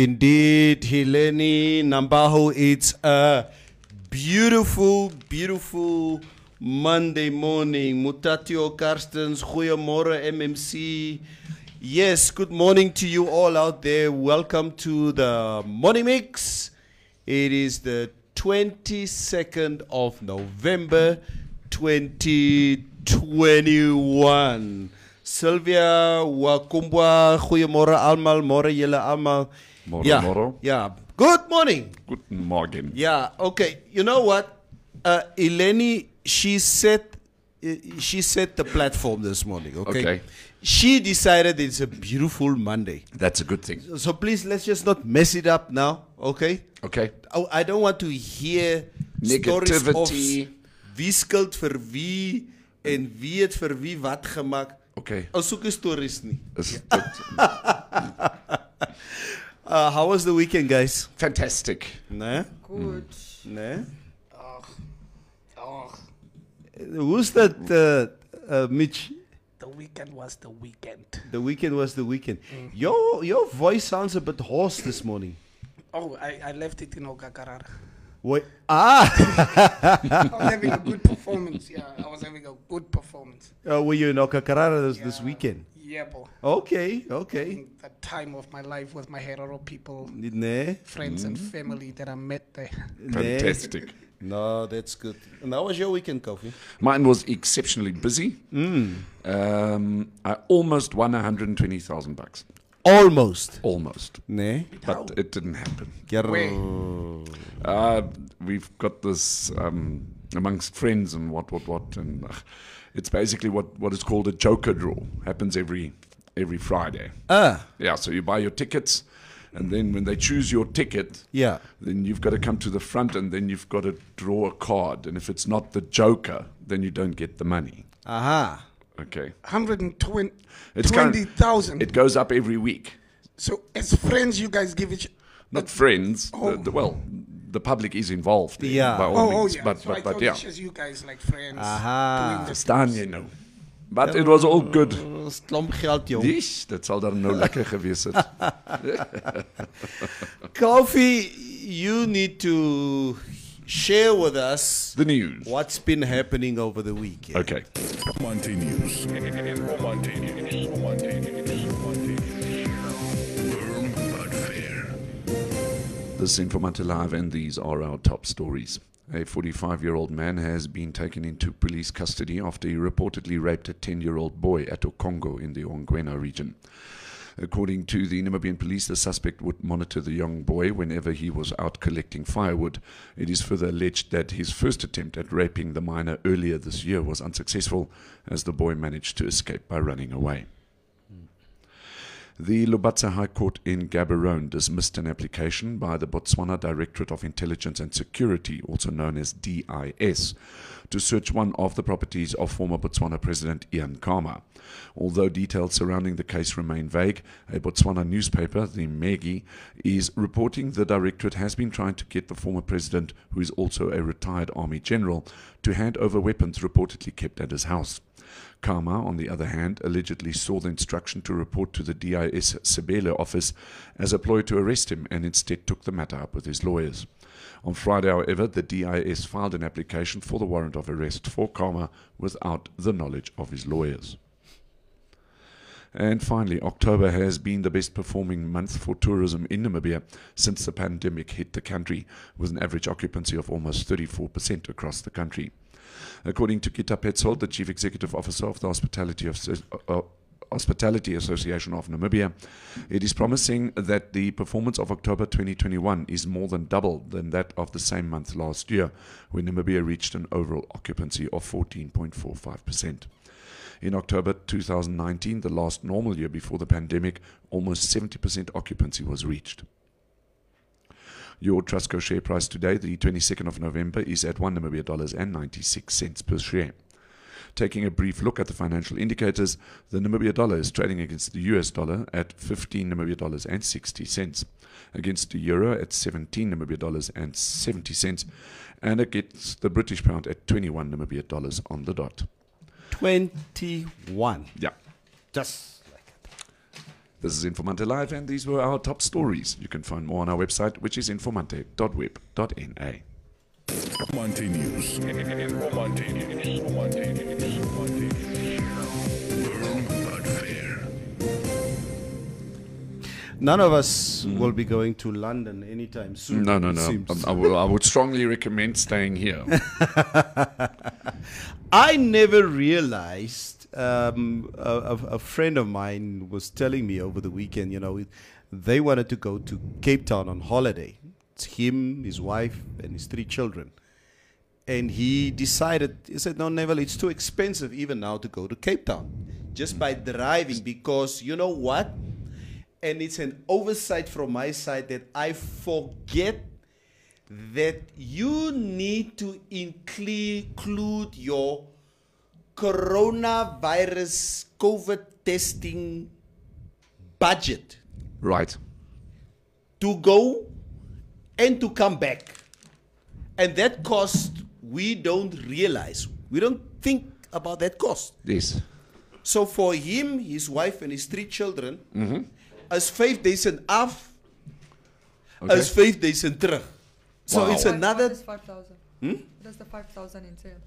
Indeed, Heleni Nambaho, it's a beautiful, beautiful Monday morning. Mutatio Karstens, Goeiemorgen MMC. Yes, good morning to you all out there. Welcome to the Morning Mix. It is the 22nd of November 2021. Sylvia Wakumbwa, goeiemorgen allemaal, morgen jullie allemaal. Morgen, yeah, morgen. Ja, good morning. Guten Morgen. Yeah. Okay. You know what? Uh, Eleni, she set uh, she set the platform this morning. Okay. Okay. She decided it's a beautiful Monday. That's a good thing. So please let's just not mess it up now. Okay. Okay. I, I don't want to hear stories of Negativity. wie skuld vir wie en wie het vir wie wat gemaak. Okay. Ons soek stories nie. Is dit Uh, how was the weekend, guys? fantastic. Nee? Good. Nee? Ugh. Ugh. Who's that uh, uh, Mitch? The weekend was the weekend. The weekend was the weekend. Your your voice sounds a bit hoarse this morning. Oh, I, I left it in Okakarara. Wait. Ah, I was having a good performance. Yeah, I was having a good performance. uh, were you in Okakarara this, this weekend? Yeah, boy. Okay, okay. The time of my life with my Herero people, Nee, friends, and family that I met there. Fantastic. No, that's good. And how was your weekend, Kofi? Mine was exceptionally busy. Um, I almost won 120,000 bucks. Almost. Almost. Nee. But it didn't happen. Where? Uh, we've got this um, amongst friends and what, what, what. And uh, it's basically what, what is called a joker draw. Happens every every Friday. Ah, Yeah, so you buy your tickets, and then when they choose your ticket, yeah. then you've got to come to the front and then you've got to draw a card. And if it's not the joker, then you don't get the money. Aha. Okay. 120 It's kind- 20,000. It goes up every week. So, as friends, you guys give each. Not friends. Oh. The, the, well, the public is involved. there, Yeah. By all Oh, oh, yeah. But, so I but, thought but yeah. it's just you guys like friends. Aha. doing the Staan jy nou. But it was all good. Uh, Dis geld, jong. Dis, dit sal dan nou lekker gewees het. Kofi, you need to share with us The news. what's been happening over the weekend. Okay. Monte News. Monte News. Monte This is Informante Live, and these are our top stories. A 45 year old man has been taken into police custody after he reportedly raped a 10 year old boy at Okongo in the Ohangwena region. According to the Namibian police, the suspect would monitor the young boy whenever he was out collecting firewood. It is further alleged that his first attempt at raping the minor earlier this year was unsuccessful, as the boy managed to escape by running away. The Lobatse High Court in Gaborone dismissed an application by the Botswana Directorate of Intelligence and Security, also known as DIS, to search one of the properties of former Botswana President Ian Khama. Although details surrounding the case remain vague, a Botswana newspaper, the Mmegi, is reporting the directorate has been trying to get the former president, who is also a retired army general, to hand over weapons reportedly kept at his house. Khama, on the other hand, allegedly saw the instruction to report to the DIS Sebele office as a ploy to arrest him and instead took the matter up with his lawyers. On Friday, however, the DIS filed an application for the warrant of arrest for Khama without the knowledge of his lawyers. And finally, October has been the best performing month for tourism in Namibia since the pandemic hit the country, with an average occupancy of almost 34% across the country. According to Gitta Paetzold, the Chief Executive Officer of the Hospitality, of, uh, Hospitality Association of Namibia, it is promising that the performance of October 2021 is more than double than that of the same month last year, when Namibia reached an overall occupancy of 14.45%. In October 2019, the last normal year before the pandemic, almost 70% occupancy was reached. Your Trustco share price today, the 22nd of November, is at 1 Namibia dollars and 96 cents per share. Taking a brief look at the financial indicators, the Namibia dollar is trading against the US dollar at 15 Namibia dollars and 60 cents, against the euro at 17 Namibia dollars and 70 cents, and against the British pound at 21 Namibia dollars on the dot. 21. Yeah. Just. This is Informante Live, and these were our top stories. You can find more on our website, which is informante.web.na. Informante News. Informante News. Informante News. Informante News. Firm but fair. None of us mm. will be going to London anytime soon. No, no, no. seems. I, I will- I would strongly recommend staying here. I never realized. Um, a, a, friend of mine was telling me over the weekend. You know, they wanted to go to Cape Town on holiday. It's him, his wife, and his three children. And he decided. He said, "No, Neville, it's too expensive even now to go to Cape Town, just by driving. Because you know what? And it's an oversight from my side that I forget that you need to include your coronavirus COVID testing budget right. to go and to come back. And that cost we don't realize. We don't think about that cost. Yes. So for him, his wife, and his three children, as five days and af, Okay. as five days and terug. So Wow. it's another. What is 5,000? Hmm? Does the 5,000 entail?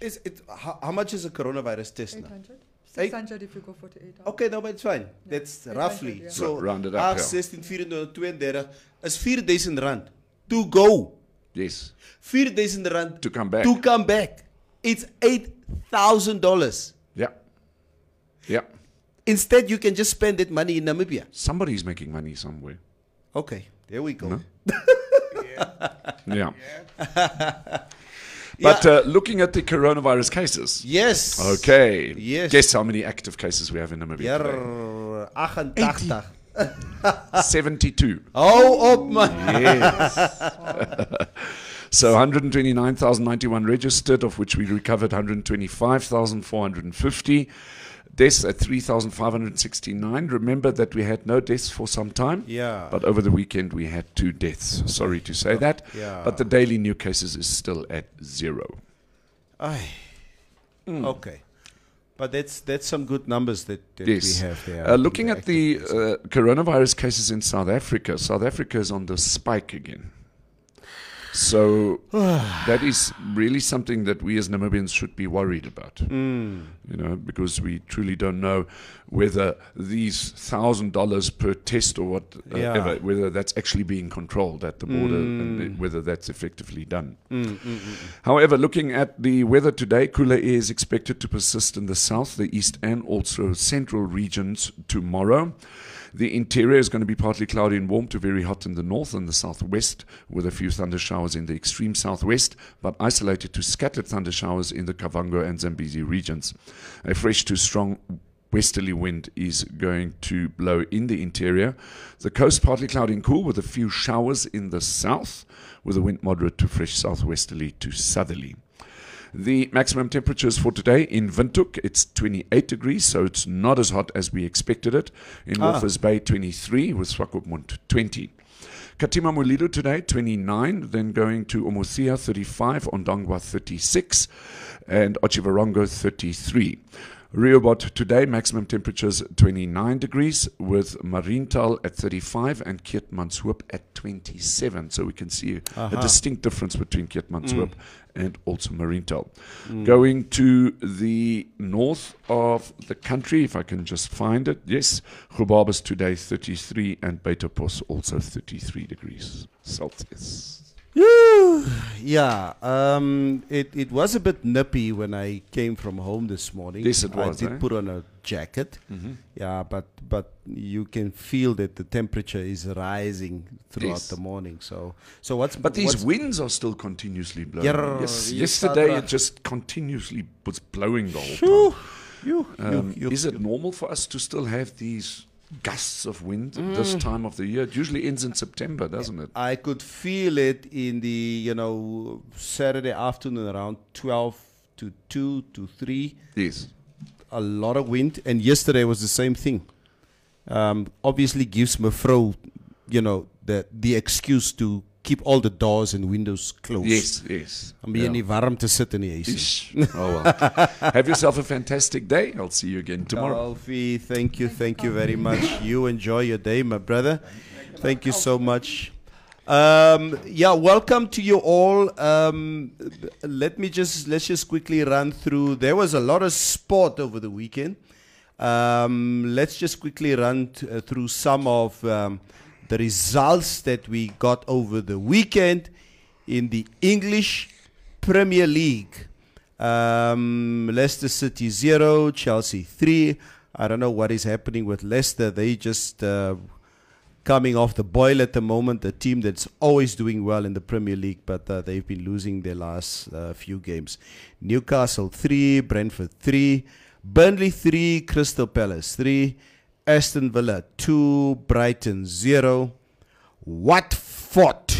Is it, how, how much is a coronavirus test now? 800? Eight- 600 if you go 48 hours. Okay, no, but it's fine. That's roughly. yeah. So, Ra- round it up, 8, ja. 16, 24, 32 is 4000 rand to go. Yes. 4000 rand To come back. To come back. It's $8,000. Yeah. Yeah. Instead, you can just spend that money in Namibia. Somebody's making money somewhere. Okay, there we go. No? Yeah. But uh, looking at the coronavirus cases. Yes. Okay. Yes. Guess how many active cases we have in Namibia 88. 72. Oh, op man. Yes. so 129,091 registered, of which we recovered 125,450. Deaths at 3,569. Remember that we had no deaths for some time. Yeah. But over the weekend we had two deaths. Sorry to say that. Yeah. But the daily new cases is still at zero. Aye. Hmm. Okay. But that's that's some good numbers that, that Yes. we have there. Uh, looking The at the uh, coronavirus cases in South Africa, South Africa is on the spike again. So that is really something that we as Namibians should be worried about. Hmm. You know, because we truly don't know whether these thousand dollars per test or what, uh, Yeah. whether that's actually being controlled at the border and Hmm. uh, whether that's effectively done. However, looking at the weather today, cooler air is expected to persist in the south, the east, and also central regions tomorrow. The interior is going to be partly cloudy and warm to very hot in the north and the southwest, with a few thunder showers in the extreme southwest, but isolated to scattered thunder showers in the Kavango and Zambezi regions. A fresh to strong westerly wind is going to blow in the interior. The coast partly cloudy and cool with a few showers in the south, with a wind moderate to fresh southwesterly to southerly. The maximum temperatures for today in Windhoek, it's 28 degrees, so it's not as hot as we expected it. In Ah. Walvis Bay, 23, with Swakopmund, 20. Katima Mulilo today, 29, then going to Omuthiya, 35, Ondangwa, 36, and Otjiwarongo, 33. Rehoboth today, maximum temperatures 29 degrees, with Mariental at 35 and Keetmanshoop at 27. So we can see a, a distinct difference between Keetmanshoop mm. and also Mariental. Mm. Going to the north of the country, if I can just find it, yes, Gobabis today 33 and Beitapos also 33 degrees Celsius. Yeah, um, it, it was a bit nippy when I came from home this morning. Yes, it was, I did eh? put on a jacket. Yeah, but but you can feel that the temperature is rising throughout Yes. the morning. So so what's But these what's, winds are still continuously blowing. Yeah, yes, yesterday it just continuously was blowing the whole time. Um, is it normal for us to still have these gusts of wind Mm. this time of the year? It usually ends in September, doesn't it? I could feel it in the you know Saturday afternoon around twelve to two to three. Yes. a lot of wind, and yesterday was the same thing. Um, obviously, gives me Mevrouw, you know, the the excuse to keep all the doors and windows closed. Yes, yes. Om jy nie warm te sit in die huis. Oh well. Have yourself a fantastic day. I'll see you again tomorrow. Alfie, thank you, thank you very much. You enjoy your day, my brother. Thank you so much. Um, yeah, welcome to you all. Um, let me just let's just quickly run through. There was a lot of sport over the weekend. Um, let's just quickly run t- uh, through some of um, the results that we got over the weekend in the English Premier League. Um, Leicester City zero, Chelsea three. I don't know what is happening with Leicester. They just uh, coming off the boil at the moment. A team that's always doing well in the Premier League, but uh, they've been losing their last uh, few games. Newcastle three, Brentford three, Burnley three, Crystal Palace three, Aston Villa two, Brighton zero, Watford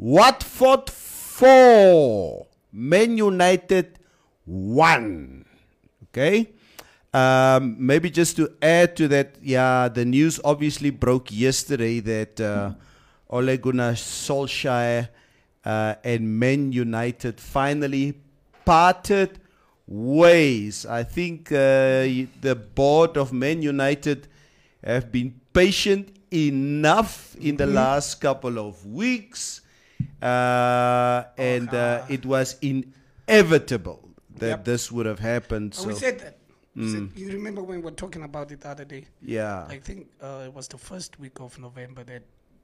Watford 4, Man United 1. Okay? Um, maybe just to add to that, yeah, the news obviously broke yesterday that uh, Ole Gunnar Solskjaer uh, and Man United finally parted ways. I think uh, the board of Man United have been patient enough in the last couple of weeks, uh, and uh, it was inevitable that Yep. this would have happened. So we said that. We said- you remember when we were talking about it the other day? yeah, I think uh, it was the first week of November that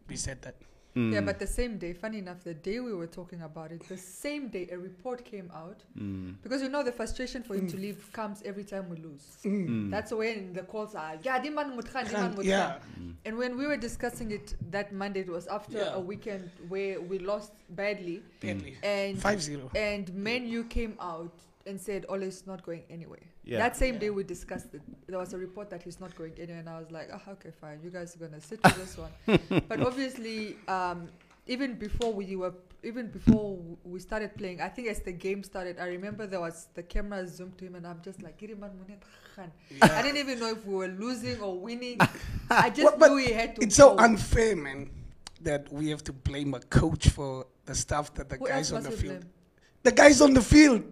we said that. Mm. Yeah, but the same day, funny enough, the day we were talking about it, the same day a report came out. Mm. Because you know the frustration for him to leave comes every time we lose. Mm. That's when the calls are, yeah, die man moet gaan, die man Gaan, moet yeah. And when we were discussing it that Monday, it was after Yeah. a weekend where we lost badly. Badly. And 5-0. and Menu came out and said Ole's not going anywhere. Yeah. That same day we discussed it. There was a report that he's not going anywhere, and I was like, oh, okay, fine. You guys are gonna sit with this one. but obviously, um, even before we were, even before we started playing, I think as the game started, I remember there was the camera zoomed to him, and I'm just like, "Giri khan." I didn't even know if we were losing or winning. I just Well, knew he had to. It's so unfair, man, that we have to blame a coach for the stuff that the Who guys on the must we field. blame? The guys on the field,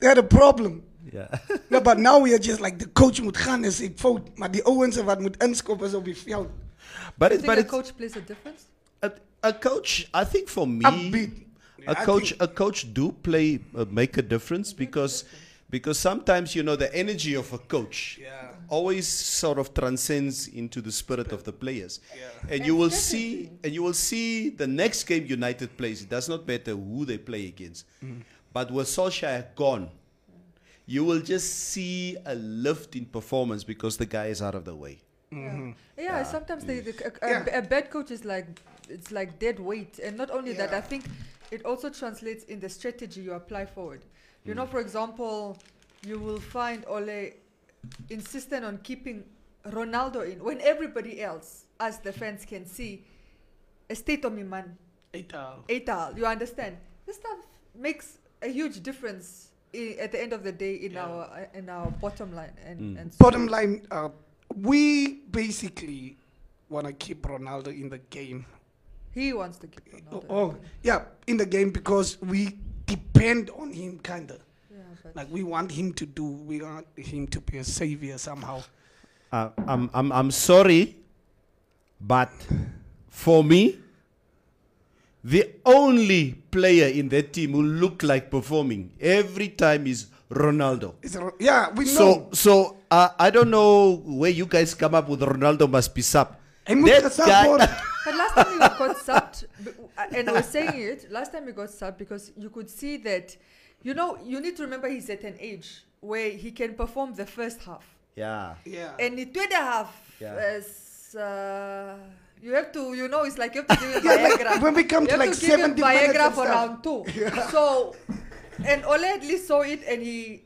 they had a problem. Yeah. no, but now we are just like the coach moet gaan is ek fout, maar die ouens wat moet inskop is op die veld. but You it, think but a it's, coach plays a difference? a, a coach. I think for me, Upbeat. a I coach a coach do play uh, make a difference because because sometimes you know the energy of a coach Yeah. always sort of transcends into the spirit of the players Yeah. and you will see and you will see the next game united plays it does not matter who they play against but with Solskjaer gone you will just see a lift in performance because the guy is out of the way Yeah, yeah sometimes they, the, a, a, Mm-hmm. Yeah. a bad coach is like it's like dead weight, and not only that, I think it also translates in the strategy you apply forward. You Mm. know, for example, you will find Ole insistent on keeping Ronaldo in when everybody else, as the fans can see, a state of man, Etal. etal. You understand? This stuff makes a huge difference i- at the end of the day in Yeah. our in our bottom line and Mm. and so Bottom line, uh, we basically want to keep Ronaldo in the game. he wants to keep Ronaldo. in Oh, yeah, in the game because we depend on him, kind of. Yeah, Like we want him to do, we want him to be a savior somehow. uh, I'm, I'm, I'm sorry, but for me, the only player in that team who looked like performing every time is Ronaldo. It's a, yeah, we So, know. so uh, I don't know where you guys come up with Ronaldo must be sub. That guy- But last time he got subbed, uh, and I was saying it, last time he got subbed because you could see that, you know, you need to remember he's at an age where he can perform the first half. Yeah. Yeah. And the third half Yeah. is, uh, you have to, you know, it's like you have to give him Yeah, like Viagra. when we come you to have like to give him 70 minutes Viagra for stuff. round two. So, and Ole at least saw it and he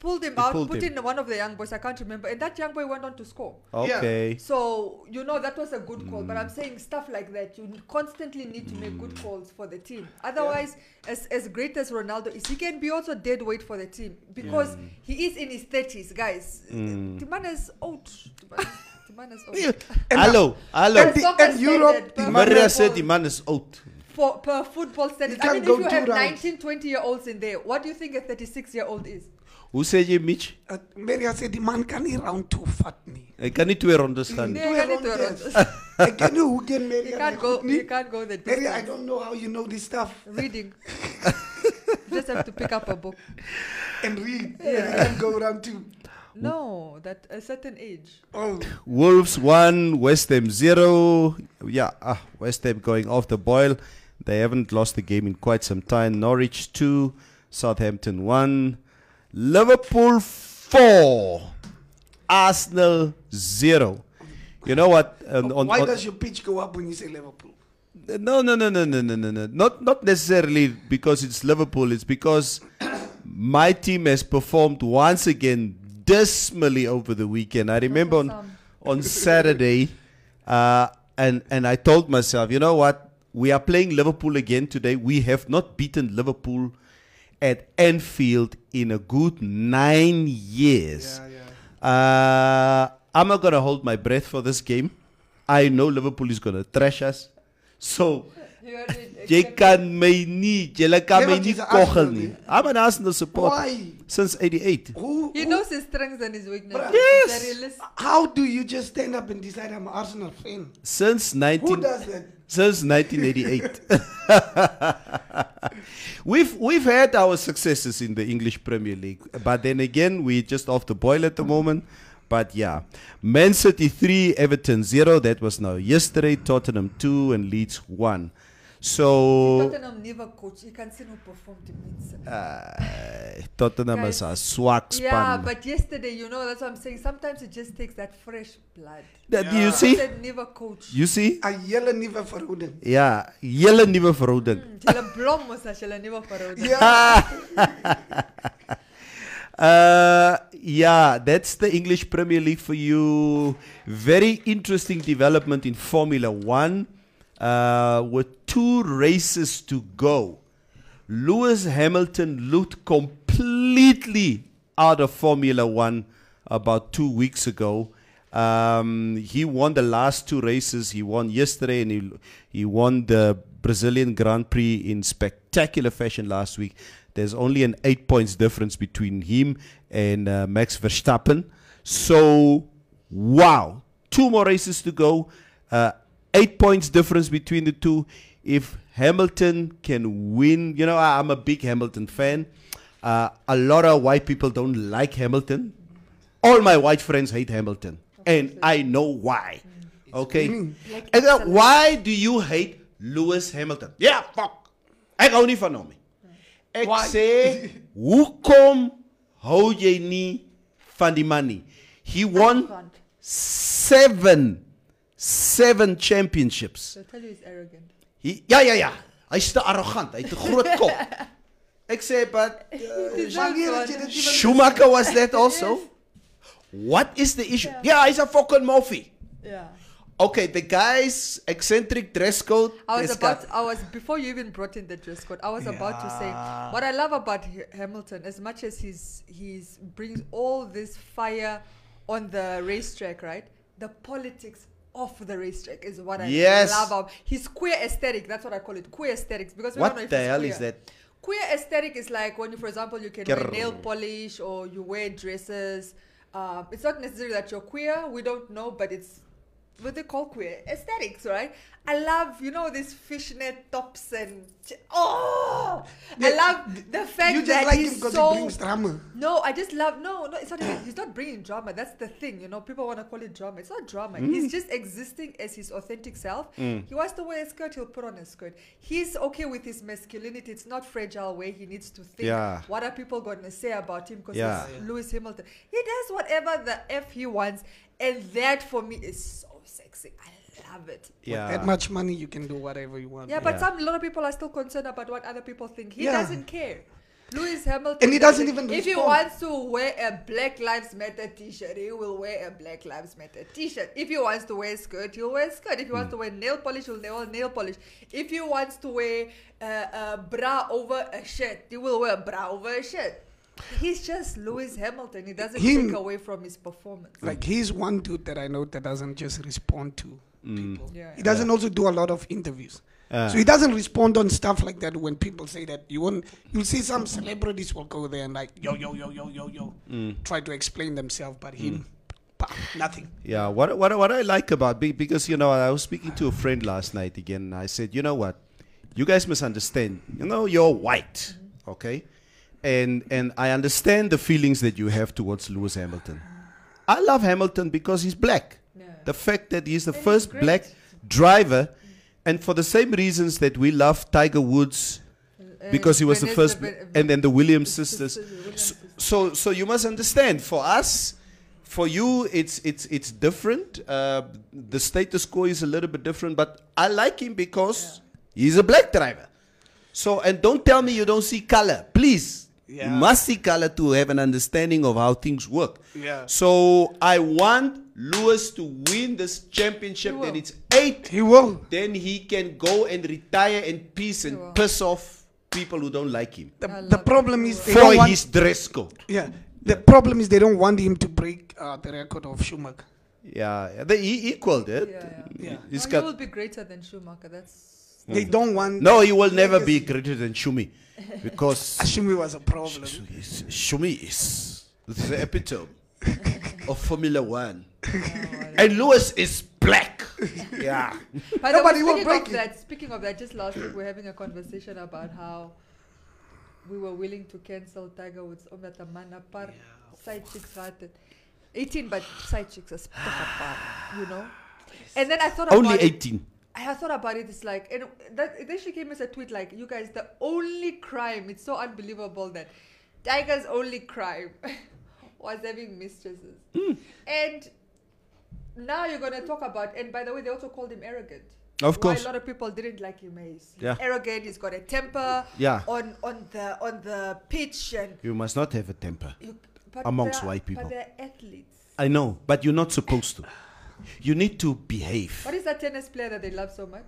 pulled him He out, pulled put him. in one of the young boys, I can't remember, and that young boy went on to score. Okay. So you know that was a good call, but I'm Mm. saying stuff like that. You constantly need to make good calls for the team. Otherwise, as as great as Ronaldo is, he can be also dead weight for the team because he is in his thirties, guys. Mm. The man is old. The man is- The man is old. And Hello, hello. And, the, Soccer and Europe, the Maria Maria said the man is out. for per football standards. I can't mean, if you have rounds. 19, 20 year olds in there, what do you think a 36 year old is? Hoe sê jy Mitch? Uh, Mary sê die man kan nie round toe vat nie. Ek kan nie twee rondes gaan nie. Nee, Twee jy kan nie twee rondes. rondes. Ek ken nie hoe ken Mary You can't go. You can't go the Mary, I don't know how you know this stuff Reading. you just have to pick up a book. and read. Yeah. And go round two. No, that a certain age. Oh, Wolves 1, West Ham 0. Yeah, ah, West Ham going off the boil. They haven't lost the game in quite some time. Norwich 2, Southampton 1, Liverpool 4, Arsenal 0. You know what? On, on, why on- does your pitch go up when you say Liverpool? no, no, no, no, no, no, no, no. Not, not necessarily because it's Liverpool. It's because my team has performed once again dismally over the weekend. I remember on, on Saturday, uh, and and I told myself, you know what? We are playing Liverpool again today. We have not beaten Liverpool at Anfield in a good nine years. Yeah, yeah. Uh, I'm not gonna hold my breath for this game. I know Liverpool is gonna trash us. So You already jy accepted- kan my nie, julle kan my nie jy's 'n nie. nie. I'm an Arsenal supporter Why? since 88. Who, He who- knows his strengths and his weaknesses. Yes. How do you just stand up and decide I'm an Arsenal fan? Since Who 19 does that? since 1988. we've we've had our successes in the English Premier League, but then again we're just off the boil at the moment. But yeah, Man City three, Everton zero. That was now yesterday. Tottenham two and Leeds one. So Tottenham never coach. You can see no perform to me. uh, Tottenham is a swag span. Yeah, but yesterday, you know, that's what I'm saying. Sometimes it just takes that fresh blood. That- you see, Said never coach. you see, 'n hele nuwe verhouding. ja, hele nuwe verhouding. Julle blom mos as julle nuwe verhouding. Yeah. Uh, yeah, that's the English Premier League for you. Very interesting development in Formula One. Uh, with two races to go, Lewis Hamilton looked completely out of Formula One about two weeks ago. Um, he won the last two races. He won yesterday and he, he won the Brazilian Grand Prix in spectacular fashion last week. There's only an eight points difference between him and uh, Max Verstappen. So, wow. Two more races to go. Uh, eight points difference between the two. If Hamilton can win, you know, I- I'm a big Hamilton fan. Uh, a lot of white people don't like Hamilton. All my white friends hate Hamilton. And I know why. Okay? Like And then why do you hate Lewis Hamilton? Yeah, fuck. Ek hou nie van hom nie. Ek Why? sê, hoekom hou jy nie van die man nie? He won Can't. seven, seven championships. They'll tell you he's arrogant. He, ja, ja, ja. Hy's te arrogant. Hy het 'n groot kop. Ek sê, but uh, Wanneer het jy dit ewen Schumacher was that also? What is the issue? Yeah, he's a fucking moffie. Yeah. Okay, the guy's eccentric dress code. I was about, got- I was before you even brought in the dress code. I was about to say what I love about H- Hamilton, as much as he's he's brings all this fire on the racetrack, right? The politics of the racetrack is what I Yes. love. About his queer aesthetic. That's what I call it, queer aesthetics. Because we What don't know if the hell queer. is that? Queer aesthetic is like when you, for example, you can wear nail polish or you wear dresses. Um, it's not necessarily that you're queer. We don't know, but it's what they call queer aesthetics, right? I love, you know, these fishnet tops and ch- oh, I love the fact You just that like him he's because so. he brings drama. No, I just love no, no. It's not. Even, he's not bringing drama. That's the thing, you know. People want to call it drama. It's not drama. Mm. He's just existing as his authentic self. He wants to wear a skirt. He'll put on a skirt. He's okay with his masculinity. It's not fragile where he needs to think. Yeah. What are people going to say about him? Because Yeah. he's Lewis Hamilton. He does whatever the f he wants, and that for me is so sexy. I love it. Yeah. That much money, you can do whatever you want. Yeah, but Yeah. some a lot of people are still concerned about what other people think. He Yeah. doesn't care. Lewis Hamilton, And he doesn't even If he wants to wear a Black Lives Matter T-shirt, he will wear a Black Lives Matter T-shirt. If he wants to wear a skirt, he'll wear a skirt. If he Hmm. wants to wear nail polish, he'll wear nail polish. If he wants to wear uh, a bra over a shirt, he will wear a bra over a shirt. He's just Lewis Hamilton. He doesn't Him- take away from his performance. Like he's one dude that I know that doesn't just respond to mm. people. Yeah. He doesn't also do a lot of interviews. Uh, so he doesn't respond on stuff like that when people say that you won't you'll see some celebrities will go there and like yo yo yo yo yo yo mm. try to explain themselves but him mm. bah, nothing. Yeah, what what what I like about be- because you know I was speaking to a friend last night again. And I said, you know what, you guys misunderstand. You know, you're white, okay, and and I understand the feelings that you have towards Lewis Hamilton. I love Hamilton because he's black. Yeah. The fact that he's the he's first black driver, and for the same reasons that we love Tiger Woods Uh, because he was the Vanessa first, Van- and then the Williams sisters. Williams So, so, so you must understand. For us, for you, it's it's it's different. Uh, the status quo is a little bit different, but I like him because he's a black driver. So, and don't tell me you don't see color, please. Yeah. You must see color to have an understanding of how things work. Yeah. So I want Lewis to win this championship. He Then it's eight He will. then he can go and retire in peace and piss off people who don't like him. The, the love problem is they For don't want, his dress code. yeah. The problem is they don't want him to break uh, the record of Schumacher. Yeah, they, he equaled it. Yeah, yeah. Yeah. He's no, got- he will be greater than Schumacher. That's They mm. don't want. no, he will never be greater than Shumi because Shumi was a problem. Sh- Shumi is the epitome of Formula One. Oh, and Lewis is black. yeah. By the Nobody way, will speaking break of it. that, speaking of that, just last week we were having a conversation about how we were willing to cancel Tiger Woods omdat the man apart side chicks rated. 18 but side chicks are apart, you know? And then I thought Only about it. 18. I thought about it. It's like, and that then she came as a tweet like, "You guys, the only crime. It's so unbelievable that Tiger's only crime was having mistresses." Hmm. And now you're gonna talk about. And by the way, they also called him arrogant. Of Why course. a lot of people didn't like him. He's Yeah. arrogant. He's got a temper. Yeah. On on the on the pitch and. You must not have a temper. You, Amongst white people. But they're athletes. I know, but you're not supposed to. You need to behave. What is that tennis player that they love so much?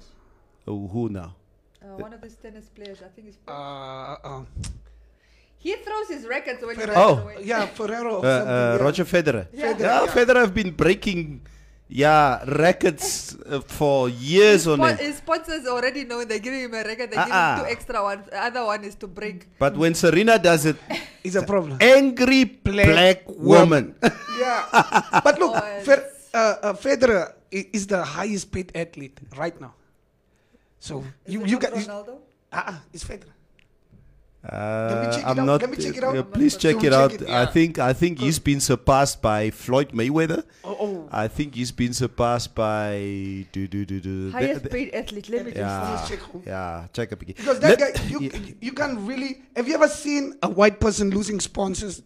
Oh, who now? Uh, one of these tennis players, I think he's. Uh, uh, He throws his rackets when he Ferrer- runs Oh. away. yeah, Ferrero. Uh, uh, yeah. Roger Federer. Yeah. Federer, Yeah, yeah. Federer have been breaking, yeah, records uh, for years on Spo- end. his sponsors already know they're giving him a record. They give Uh-uh. him two extra ones. The other one is to break. But when Serena does it, It's a problem. angry black, woman. yeah. But look, Oh, Fer- it's- uh, uh, Federer is the highest paid athlete right now. So Is you it you not got Ronaldo? ah uh, it's Federer. Uh, I'm not. Let me check it uh, out. please check it check out. I think. I think he's been surpassed by Floyd Mayweather. Oh, oh. I think he's been surpassed by. Do, do, do, do. Highest the- the- paid athlete. Let me just yeah, Let's check who. yeah. Check up again. Because that Let- guy, you, yeah. you you can't really. Have you ever seen a white person losing sponsors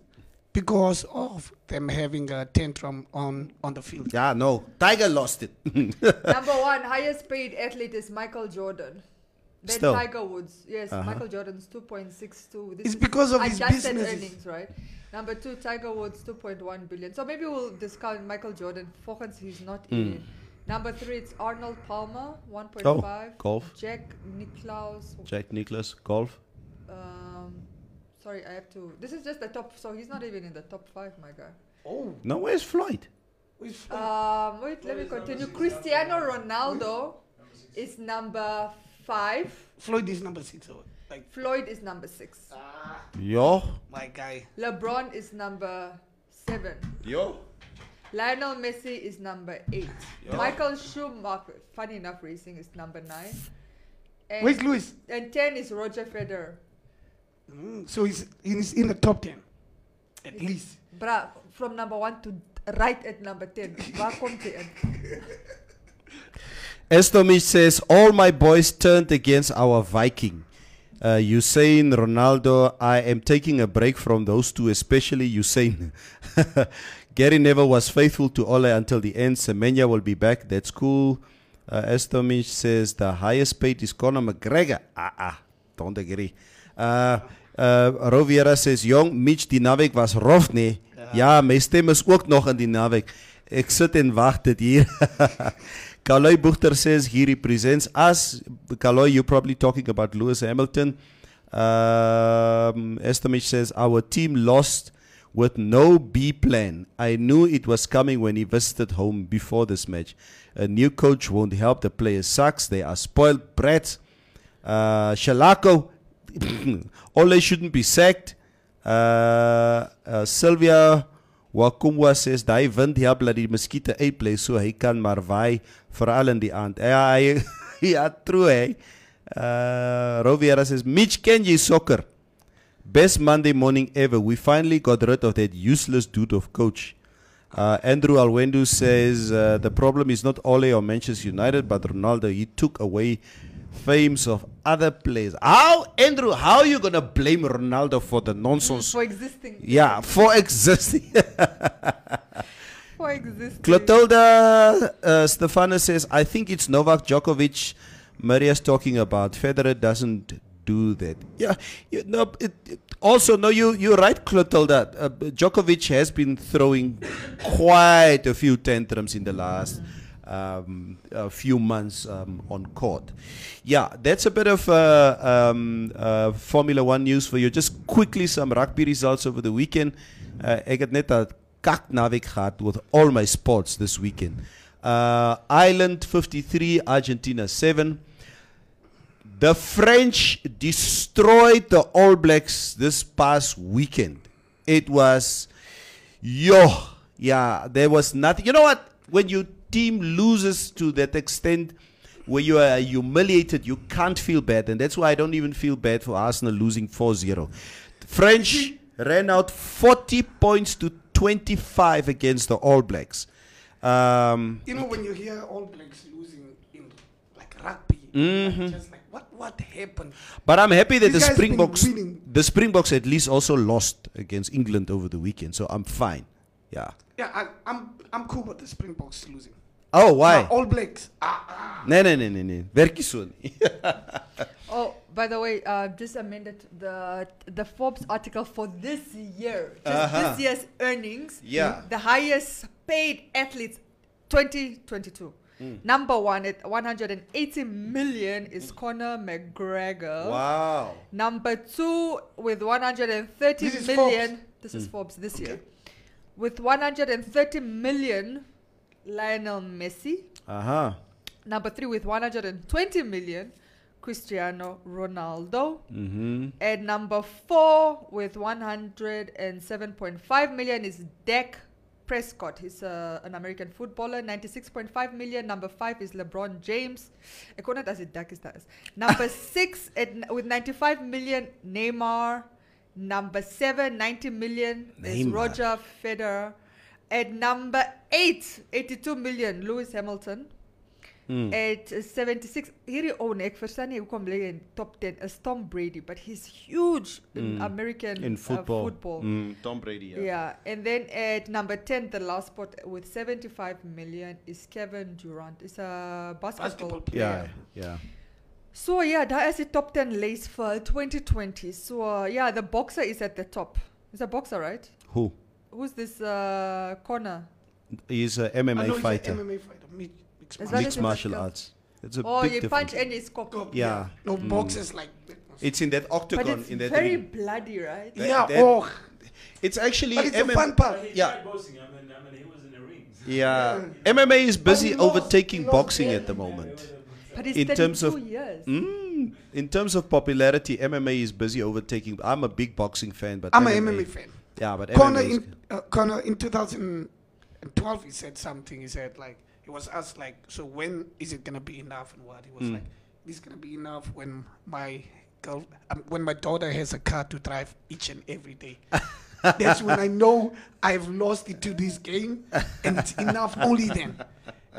because of them having a tantrum on on the field? Yeah, no. Tiger lost it. Number one highest paid athlete is Michael Jordan. Then Still. Tiger Woods. Yes, Uh-huh. Michael Jordan's 2.62. This It's is because of his adjusted businesses. earnings, right? Number two, Tiger Woods 2.1 billion. So maybe we'll discount Michael Jordan. Volgens he's not in. Number three, it's Arnold Palmer 1.5. Oh, golf. Jack Nicklaus. Jack Nicklaus, golf. Um, sorry, I have to. This is just the top. So he's not even in the top five, my guy. Oh, No, where's Floyd? with- Um, wait, let me continue. Cristiano Ronaldo is number five. Floyd is number six. Oh, like Floyd is number six. Yo. my guy. LeBron is number seven. Yo. Lionel Messi is number eight. Michael Schumacher, funny enough, racing is number nine. And, Where's Lewis? and ten is Roger Federer. Mm, so he's he's in the top ten, at least. Bra, from number one to right at number ten. Waar komt hij in? Estomich says, All my boys turned against our Viking. Uh, Usain, Ronaldo, I am taking a break from those two, especially Usain. Gary Neville was faithful to Ole until the end. Semenya will be back. That's cool. Uh, Estomich says, The highest paid is Conor McGregor. Ah, ah, don't agree. Uh, uh, Roviera says, Jong, Mitch, die naweek was rof, nee. Ja, my stem is ook nog in die naweek. Ek sit en wag dit hier. Kaloy Buchter says he represents us. Kaloy, you're probably talking about Lewis Hamilton. Um, Estomich says our team lost with no B plan. I knew it was coming when he visited home before this match. A new coach won't help. The players sucks. They are spoiled brats. Uh, Shalako, Ole shouldn't be sacked. Uh, uh, Sylvia Wakumbwa says daai wind help dat die muskiete uitbly so hy kan maar waai veral in die aand. Ja, hy true hè. Uh, Roviera says Mitch Kenji soccer. Best Monday morning ever. We finally got rid of that useless dude of coach. Uh, Andrew Alwendu says uh, the problem is not Ole or Manchester United, but Ronaldo. He took away fames of other players. How, Andrew? How are you gonna blame Ronaldo for the nonsense? For existing. Yeah, for existing. For existing. Clotilda uh, Stefano says, I think it's Novak Djokovic Maria's talking about. Federer doesn't do that. Yeah, you, no, it, it- also, no, you, you're right, Clotilda. Uh, Djokovic has been throwing quite a few tantrums in the last um, a few months um, on court. Yeah, that's a bit of uh, um, uh, Formula One news for you. Just quickly, some rugby results over the weekend. Uh, het net 'n kak naweek gehad with all my sports this weekend. Uh, Ireland 53, Argentina 7. The French destroyed the All Blacks this past weekend. It was, yo, yeah, there was nothing. You know what? When your team loses to that extent, where you are humiliated, you can't feel bad. And that's why I don't even feel bad for Arsenal losing 4 0. French ran out 40 points to 25 against the All Blacks. Um, You know, when you hear All Blacks losing in like rugby, Mm-hmm. like, just like what what happened? But I'm happy that These the Springboks, the Springboks at least also lost against England over the weekend, so I'm fine. Yeah. Yeah, I, I'm I'm cool with the Springboks losing. Oh, why? Now, All Blacks. Ah, ah. No, no, no, nee, nee. Werkie so nie. Oh, by the way, uh, just amended the the Forbes article for this year, just Uh-huh. this year's earnings. Yeah. The highest paid athletes, 2022. Hmm. Number one at 180 million is Conor McGregor. wow. Number two with 130 This million. Forbes. This Hmm. is Forbes this year. With 130 million, Lionel Messi. Uh-huh. Number three with 120 million, Cristiano Ronaldo. Mm-hmm. And number four with 107.5 million is Dak Prescott. He's uh, an American footballer. 96.5 million. Number five is LeBron James. Ek kon net as Dak is. Number six at, with 95 million, Neymar. Number seven, 90 million is Roger Federer. At number eight, 82 million, Lewis Hamilton. Mm. At uh, 76, hierdie ou nee, ek verstaan nie hoekom lê hy in top 10 is Tom Brady, but he's huge in Mm. American In uh, football. football. Mm, Tom Brady, yeah. Yeah, and then at number 10, the last spot with 75 million is Kevin Durant. It's a basketball, Basketball Yeah, player. yeah. So yeah, that is the top 10 list for 2020. So uh, yeah, the boxer is at the top. It's a boxer, right? Who? Who's this uh, Conor? He's a I know MMA he's a fighter. MMA fighter. Mixed, mixed Is martial that Mixed it? martial arts. It's a Oh, big you difference. punch and it's cock. Go- Yeah. No Mm. boxes like. It's in that octagon. But octagon, it's in that very ring. bloody, right? That- yeah. that- oh, It's actually but it's the MM fun part. Yeah. boxing. I mean, I mean, he was in the ring. Yeah. MMA is busy he lost- overtaking he lost boxing at the moment. But it's In terms of- 32 years. Mm, in terms of popularity, MMA is busy overtaking. I'm a big boxing fan, but I'm MMA, an MMA fan. Yeah, but Conor in uh, Conor in 2012 he said something. He said like he was asked like, so when is it gonna be enough and what? He was Mm. like, it's gonna be enough when my girl, um, when my daughter has a car to drive each and every day. That's when I know I've lost it to this game, and it's enough only then.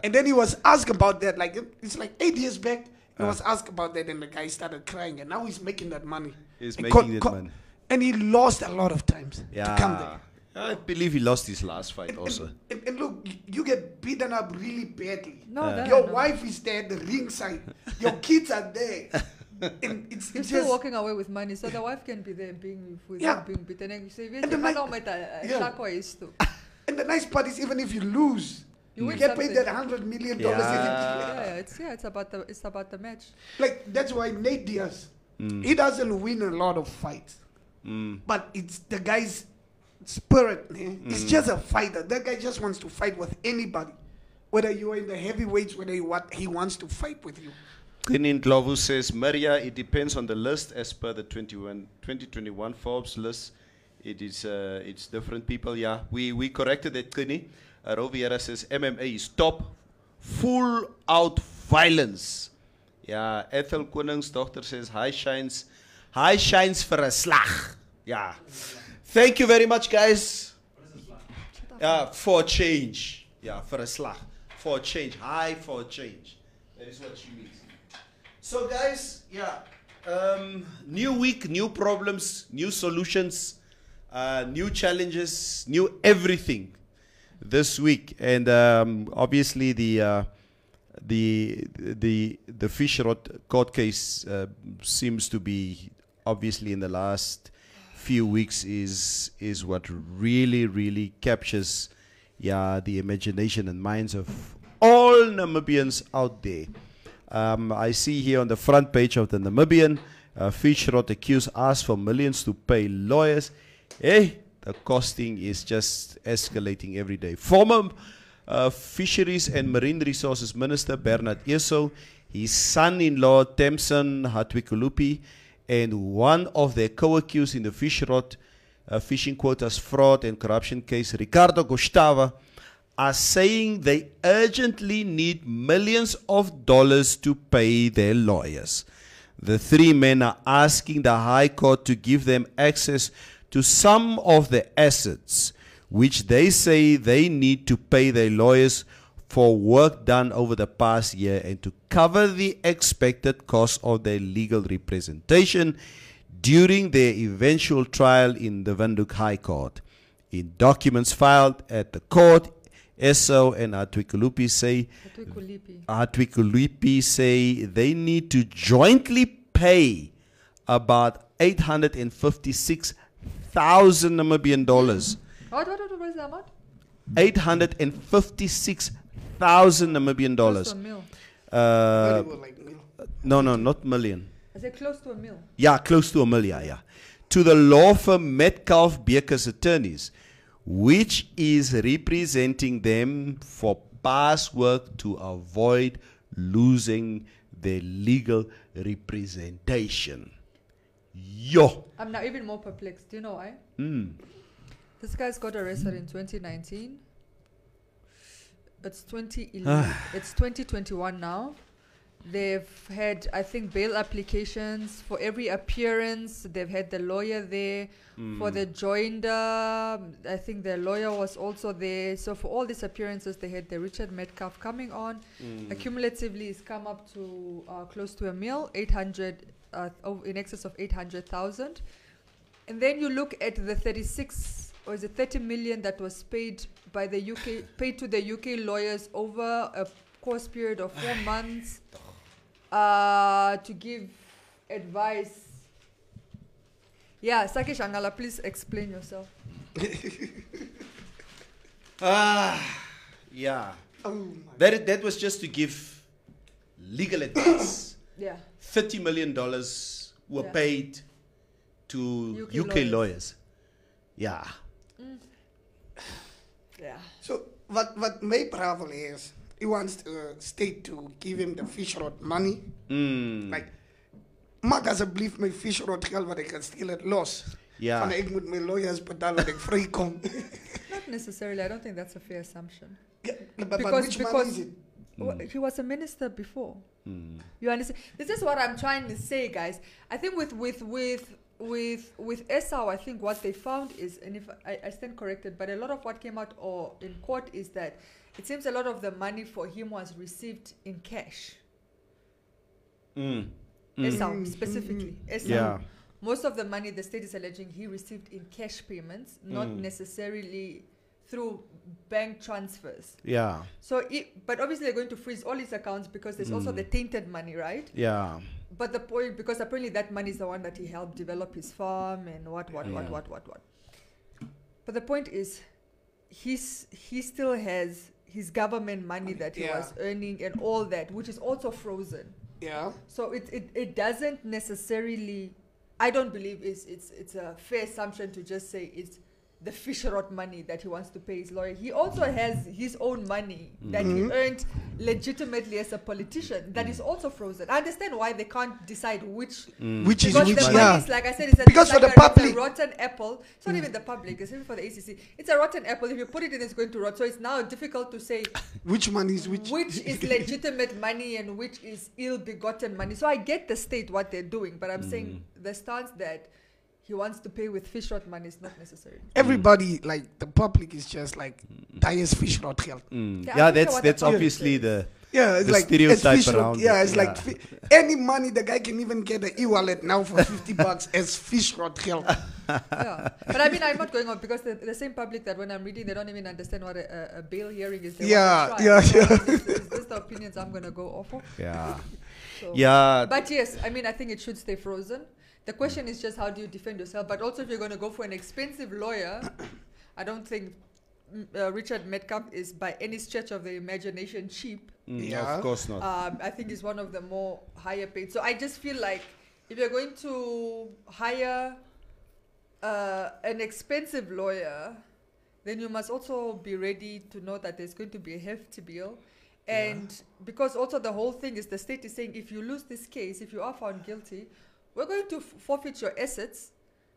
And then he was asked about that, like it's like eight years back. He Uh. was asked about that, and the guy started crying, and now he's making that money. He's And making that money. And he lost a lot of times to come there. yeah. I believe he lost his last fight And, also. and, and, and look, you get beaten up really badly. No, Uh, that I Your know. wife is there at the ringside. Your kids are there. And it's, You're it's still walking away with money, so the wife can be there being with Yeah. being beaten. And you say, And the gaan ni- nou met 'n Yeah. is toe. and the nice part is even if you lose, You you, get paid that hundred million dollars. Yeah. Yeah, yeah, it's yeah, it's about the it's about the match. Like that's why Nate Diaz He doesn't win a lot of fights, Mm. but it's the guy's spirit. eh? He's just a fighter. That guy just wants to fight with anybody, whether you are in the heavyweights, whether you what he wants to fight with you. Kinin Glovu says, Maria, it depends on the list as per the 21, 2021 Forbes list. It is uh, it's different people. Yeah, we, we corrected that, Kini. Uh, Roviera says MMA is top, full out violence. Yeah, Ethel Koningsdochter says, high shines, high shines for a slag. Yeah. Thank you very much, guys. Yeah, for change. Yeah, for a slag. For change. High for change. That is what she means. So, guys, yeah, um, new week, new problems, new solutions, uh, new challenges, new everything this week, and um, obviously the uh, the the the Fishrot court case uh, seems to be obviously in the last few weeks is is what really really captures yeah the imagination and minds of all Namibians out there. Um, I see here on the front page of the Namibian, uh, Fishrot accused asked for millions to pay lawyers. Hey, the costing is just escalating every day. Former uh, Fisheries and Marine Resources Minister Bernhard Esau, his son-in-law Tamson Hatuikulipi, and one of their co-accused in the Fishrot uh, fishing quotas fraud and corruption case, Ricardo Gustavo, are saying they urgently need millions of dollars to pay their lawyers. The three men are asking the High Court to give them access to some of the assets which they say they need to pay their lawyers for work done over the past year and to cover the expected cost of their legal representation during their eventual trial in the Windhoek High Court. In documents filed at the court, Esau and Hatuikulipi say. Hatuikulipi say they need to jointly pay about 856,000 Namibian dollars. What, what, what, what is the amount? 856,000 Namibian Close dollars. to a mil. Uh, like, no, no, not million. I said close to a mil. Yeah, close to a million, yeah. To the law firm Metcalfe Beukes Attorneys, which is representing them for past work to avoid losing their legal representation. Yo. I'm now even more perplexed. Do you know why? Mm. This guy's got arrested in 2019. It's 2011. it's 2021 now. They've had, I think, bail applications for every appearance. They've had the lawyer there for the joinder. I think the lawyer was also there. So for all these appearances, they had the Richard Metcalfe coming on. Accumulatively, it's come up to uh, close to a mil, 800, uh, oh, in excess of 800,000. And then you look at the 36 or is it 30 million that was paid by the UK paid to the UK lawyers over a course period of 4 months uh, to give advice. Yeah, Sacky Shanghala, please explain yourself. Ah, yeah. Oh That, that was just to give legal advice. Yeah. $30 million were Yeah. paid to UK UK, lawyers. lawyers. Yeah. Yeah. So what what May Bravel is, he wants the state to give him the Fishrot money. Mm. Like, maak alsjeblieft mijn Fishrot geld wat ik kan stelen los. Ja. Van ik moet mijn lawyers betalen dat ik vrij kom. Not necessarily. I don't think that's a fair assumption. yeah, but, but Because- which money because- is it? Wha- He was a minister before. Mm. You understand? This is what I'm trying to say, guys. I think with with with with with Esau, I think what they found is, and if I, I stand corrected, but a lot of what came out or in court is that it seems a lot of the money for him was received in cash. Mm. Mm. Esau specifically. Esau. Yeah. Most of the money the state is alleging he received in cash payments, not Mm. necessarily through bank transfers. Yeah. So, it, but obviously they're going to freeze all his accounts because there's also Mm. the tainted money, right? Yeah. But the point, because apparently that money is the one that he helped develop his farm and what, what, what, Yeah. what, what, what. But the point is, he's he still has his government money that he yeah. was earning and all that, which is also frozen. Yeah. So it, it, it doesn't necessarily. I don't believe it's it's it's a fair assumption to just say it's the Fishrot money that he wants to pay his lawyer. He also has his own money that he mm-hmm. earned legitimately as a politician that is also frozen. I understand why they can't decide which mm. Which is because which? money Yeah. is like I said, it's a, Because it's for like the a, it's a public- rotten apple. It's not mm. even the public. It's even for the ACC. It's a rotten apple. If you put it in, it's going to rot. So it's now difficult to say Which money is which? which is legitimate money and which is ill-begotten money. So I get the state what they're doing, but I'm mm. saying the stance that he wants to pay with Fishrot money It's not necessary. Everybody, like the public, is just like Tyres fish not geld. Mm. Yeah, Yeah, that's that's obviously the Yeah, it's The like stereotype it's Fishrot. Yeah, it, it's like fi- any money the guy can even get an e-wallet now for fifty bucks as Fishrot geld. yeah. But I mean, I'm not going on because the, the same public that when I'm reading, they don't even understand what a, a, a bail hearing is. They Yeah, want yeah, try. yeah. So Is, is this the opinions I'm going to go off of? yeah So. yeah But yes, I mean, I think it should stay frozen. The question is just how do you defend yourself? But also, if you're going to go for an expensive lawyer, I don't think mm, uh, Richard Metcalfe is by any stretch of the imagination cheap. Mm, Yeah. of course not. Um, I think he's one of the more higher paid. So I just feel like if you're going to hire uh, an expensive lawyer, then you must also be ready to know that there's going to be a hefty bill. And because also the whole thing is the state is saying if you lose this case, if you are found guilty, we're going to f- forfeit your assets.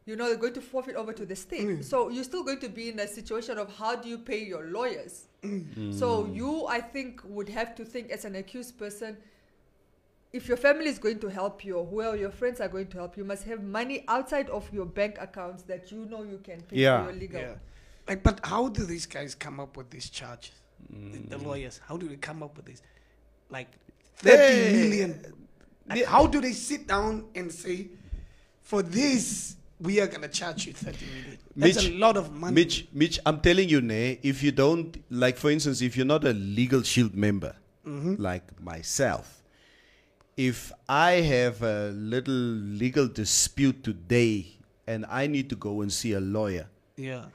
You know, they're going to forfeit over to the state. Mm. So you're still going to be in a situation of how do you pay your lawyers? Mm. So you, I think, would have to think as an accused person, if your family is going to help you or whoever your friends are going to help you, must have money outside of your bank accounts that you know you can pay Yeah. for your legal. Yeah. Like, but how do these guys come up with these charges? The, the lawyers, how do they come up with this? Like, thirty They- million. Like, how do they sit down and say, for this, we are gonna charge you thirty million? That's a Mitch- lot of money. Mitch, Mitch, I'm telling you, ne, if you don't, like for instance, if you're not a legal shield member, Mm-hmm. like myself, if I have a little legal dispute today and I need to go and see a lawyer, Yeah.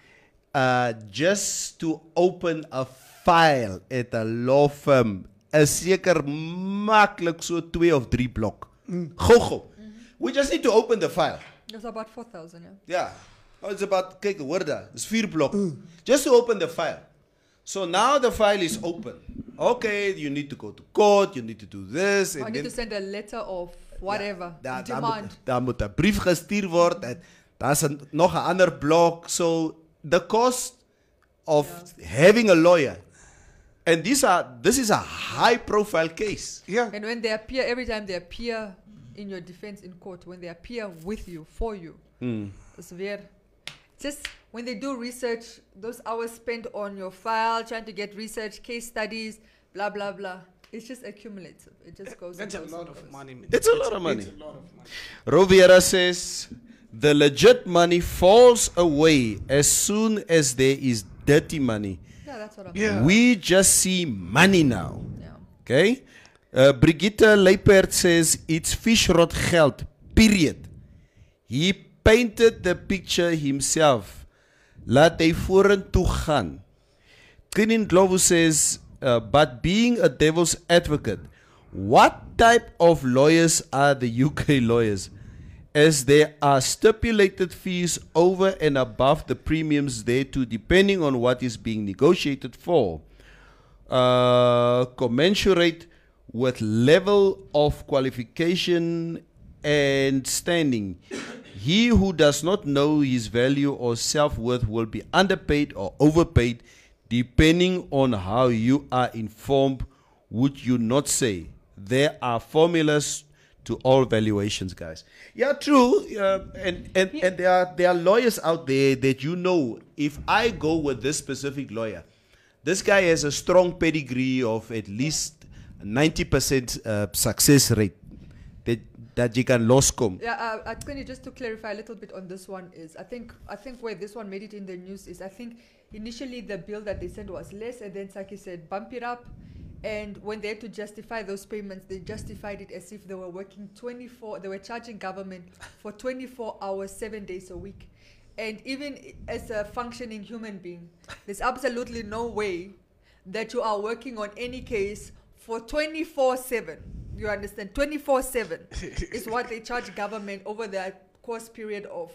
uh, just to open a file at a law firm is seker maklik so 2 of 3 blok. Mm. Gou gou. Mhm. We just need to open the file. It's about 4,000, yeah. Yeah. Oh, it's about, kyk, hoor daar, it's vier blok. Mm. Just to open the file. So now the file is open. Okay, you need to go to court, you need to do this. I need to send a letter of whatever. daar, daar, demand. moet, daar moet een brief gestuurd worden. En daar is een, nog een ander blok. So the cost of having a lawyer. And these are, this is a high profile case. Yeah. And when they appear, every time they appear in your defense in court, when they appear with you, for you, hmm. it's weird. Just when they do research, those hours spent on your file, trying to get research, case studies, blah, blah, blah. It's just accumulative. It just goes. That's a and goes lot and of goes. money. man. It's a lot of money. It's a lot of money. Rovera says the legit money falls away as soon as there is dirty money. Yeah, that's what I'm Yeah. We just see money now. Yeah. Okay? Uh, Brigitte Leipert says it's Fishrot geld. Period. He painted the picture himself. Laat hy vorentoe gaan. Kinin Glovo says, uh, but being a devil's advocate, what type of lawyers are the UK lawyers? As there are stipulated fees over and above the premiums thereto, depending on what is being negotiated for uh, commensurate with level of qualification and standing. He who does not know his value or self worth will be underpaid or overpaid, depending on how you are informed. Would you not say there are formulas to all valuations, guys? Yeah, true. Uh, and and, and there are there are lawyers out there that you know. If I go with this specific lawyer, this guy has a strong pedigree of at least 90% uh, success rate that, you can lose come. Yeah, uh, uh, Quinny, just to clarify a little bit on this one is, I think, I think where this one made it in the news is, I think initially the bill that they sent was less, and then Sacky said bump it up, and when they had to justify those payments, they justified it as if they were working 24, they were charging government for 24 hours, seven days a week, and even as a functioning human being, there's absolutely no way that you are working on any case for 24 7 You understand? 24 7 is what they charge government over the course period of,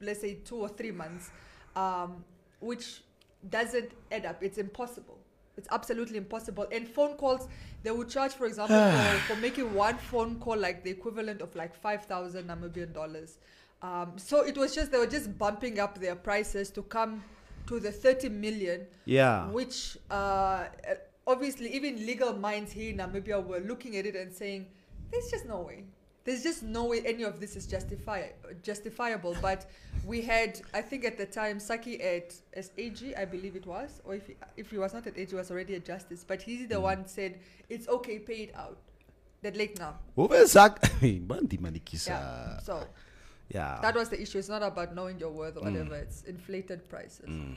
let's say, two or three months, um, which doesn't add up. It's impossible. It's absolutely impossible. And phone calls, they would charge, for example, for, for making one phone call like the equivalent of like 5,000 Namibian dollars. Um, so it was just, they were just bumping up their prices to come to the 30 million Yeah. which uh, uh, obviously even legal minds here in Namibia were looking at it and saying, "There's just no way. There's just no way any of this is justify justifiable." But we had, I think at the time, Sacky at as AG, I believe it was, or if he, if he was not at AG, he was already at Justice. But he's the mm. one said it's okay, pay it out. That late now. Hoeveel zak? Man, die mannetjies. Yeah. So Ja. that was the issue. It's not about knowing your worth or mm. whatever. It's inflated prices. Mm.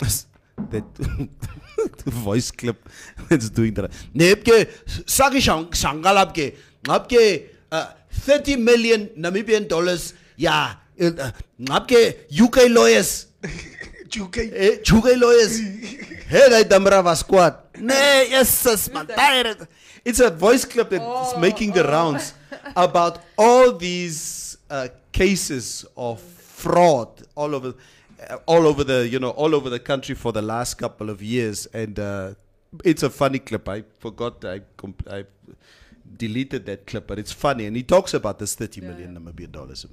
that voice clip it's doing that. Nepke saki shang shangalapke. Ngapke uh, 30 million Namibian dollars. Yeah. Uh, ngapke UK lawyers. UK. Eh, UK lawyers. hey, guy Damra was squad. Nee, yes, man. tired. It's a voice clip that's Oh, making the oh. rounds about all these uh, cases of fraud all over, uh, all over the you know all over the country for the last couple of years, and uh, it's a funny clip. I forgot I I deleted that clip, but it's funny, and he talks about this thirty Yeah, million yeah. Namibian dollars.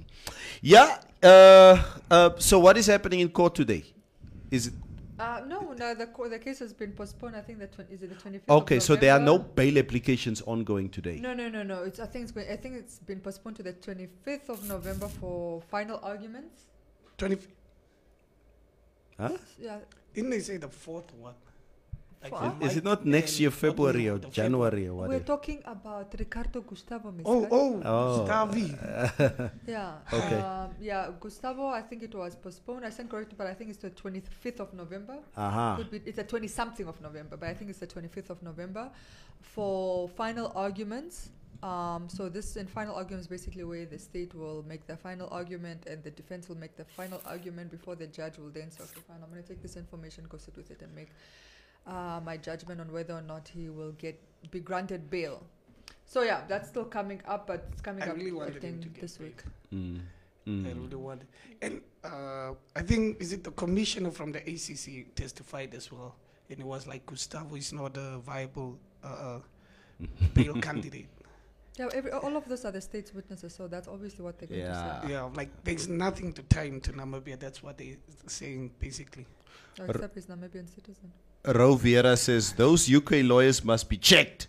Yeah. Uh, uh, so what is happening in court today? Is it Uh, no, no, the co- the case has been postponed. I think the twen- is it the 25th. okay? of So there are no bail applications ongoing today. No, no, no, no. It's I think it's going, I think it's been postponed to the 25th of November for final arguments. 20, Huh? Yeah. didn't they say the fourth one? Like For the us? Is it not next year, what was it? February or January or We're talking about Ricardo Gustavo Mescal. Oh, oh, Oh. Stavi. Yeah. Okay. Um, yeah, Gustavo, I think it was postponed. I stand corrected, but I think it's the 25th of November. Aha. Could be, it's the 20 something of November, but I think it's the 25th of November for final arguments. Um, so this in final arguments basically where the state will make the final argument and the defense will make the final argument before the judge will then say, okay, fine, I'm going to take this information, go sit with it, and make uh, my judgment on whether or not he will get be granted bail. So yeah, that's still coming up, but it's coming I up really I wanted him think to get this bail. week. Mm. I Mm. really want. And uh, I think is it the commissioner from the ACC testified as well, and it was like Gustavo is not a viable uh, uh, bail candidate. Yeah, every, all of those are the state's witnesses, so that's obviously what they're going to say. Yeah, like there's nothing to tie him to Namibia. That's what they're saying basically. Oh, except he's Namibian citizen. Ro Vera says those UK lawyers must be checked.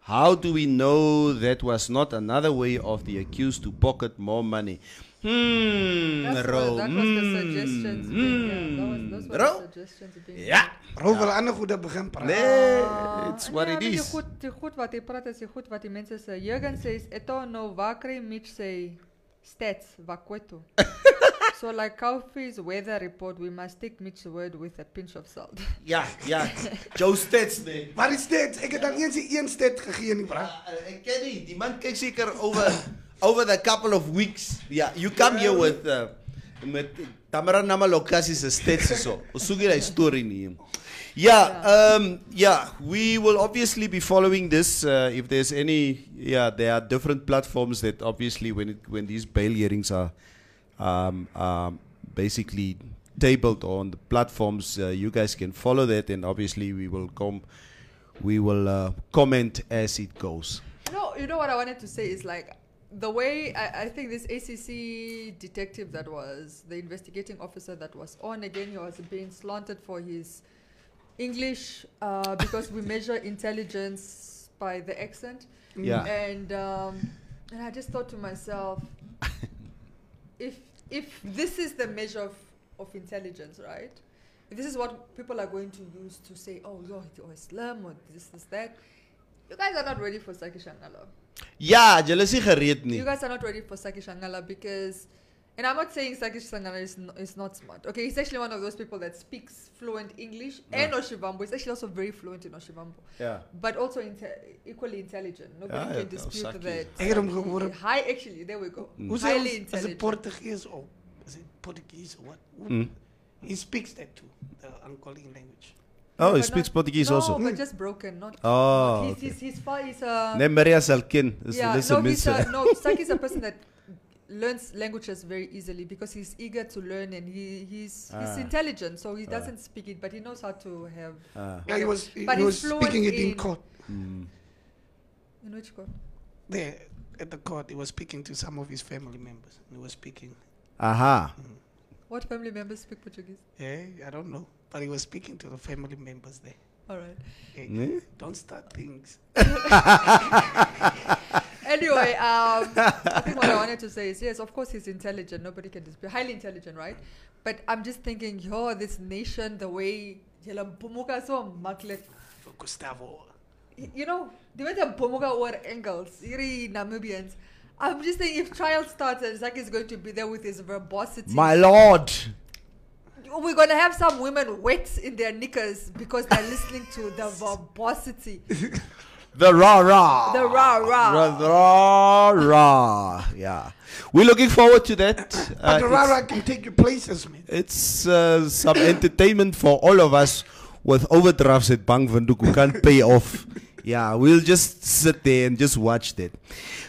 How do we know that was not another way of the accused to pocket more money? Hmm, That's Ro. what, that was the hmm, suggestions. being, yeah, that was, those were Ro. the suggestions being Ja. Rol wil ander goede begin praat. Nee, Ah, it's what nee, it weet jy, is. Goed, die goed wat hy praat is die goed wat die mense sê. Jurgen sê eto nou waar kry Mitch sê stats wakwetu. so like Kaufie's weather report, we must take Mitch's word with a pinch of salt. Ja, ja. Joe Stats nee. Waar is dit? Ek het dan eens die een sted gegee nie, bra. Uh, ek ken nie, die man kyk seker over over the couple of weeks. Yeah, you come here with uh, met Tamara Namalokasi se stats so. Ons soek hierdie storie nie. Yeah, um, yeah, we will obviously be following this. Uh, if there's any, yeah, there are different platforms that obviously when it, when these bail hearings are um, um, basically tabled on the platforms, uh, you guys can follow that, and obviously we will come, we will uh, comment as it goes. No, you know what I wanted to say is like the way I, I think this ACC detective that was the investigating officer that was on again, he was being slanted for his English uh, because we measure intelligence by the accent. Yeah. And um, and I just thought to myself, if if this is the measure of, of intelligence, right? If this is what people are going to use to say, oh, you're, you're oh, Islam or this, this, that, you guys are not ready for Sacky Shanghala. Ja, julle is nie gereed nie. You guys are not ready for Sacky Shanghala because, and I'm not saying Sacky Shanghala is, no, is not smart. Okay, he's actually one of those people that speaks fluent English and Oshivambo. He's actually also very fluent in Oshivambo, Ja. but also inte- equally intelligent. Nobody Ja, can dispute Sacky. that. Ek het hom Sacky- gehoor. High, actually, there we go. Mm. Hoe sê Highly ons, is it intelligent. Portuguese or is it Portuguese or what? Mm. He speaks that too, the Angolan language. Oh, Yeah, he but speaks not- Portuguese no, also. but mm. just broken, not. Oh, he's, okay. he's, he's, far, he's a. Nee, Maria Salkin is yeah, no, he's a, no, Sacky is a person that learns languages very easily because he's eager to learn and he, he's Ah. he's intelligent, so he doesn't speak it, but he knows how to have. Ah. Yeah, he was he But he's was speaking it in in- court. Mm. In which court? There at the court, he was speaking to some of his family members. He was speaking. Aha. What family members speak Portuguese? Yeah, I don't know, but he was speaking to the family members there. All right. Hey, Nee? Don't start things. Anyway, um, I think what I wanted to say is yes, of course he's intelligent. Nobody can dispute. Highly intelligent, right? But I'm just thinking, yo, this nation, the way Jela so maklik. For Gustavo. You know, the way the Mpumuka were angles, Iri Namibians. I'm just saying, if trial starts and Zaki is going to be there with his verbosity, My lord. We're going to have some women wet in their knickers because they're listening to the verbosity, The rah rah. the rah rah. The rah rah. Yeah. We're looking forward to that. Uh, But the it's- Rara can take you places, man. It's uh, some entertainment for all of us with overdrafts at Bank Windhoek who can't pay off. Yeah, we'll just sit there and just watch that.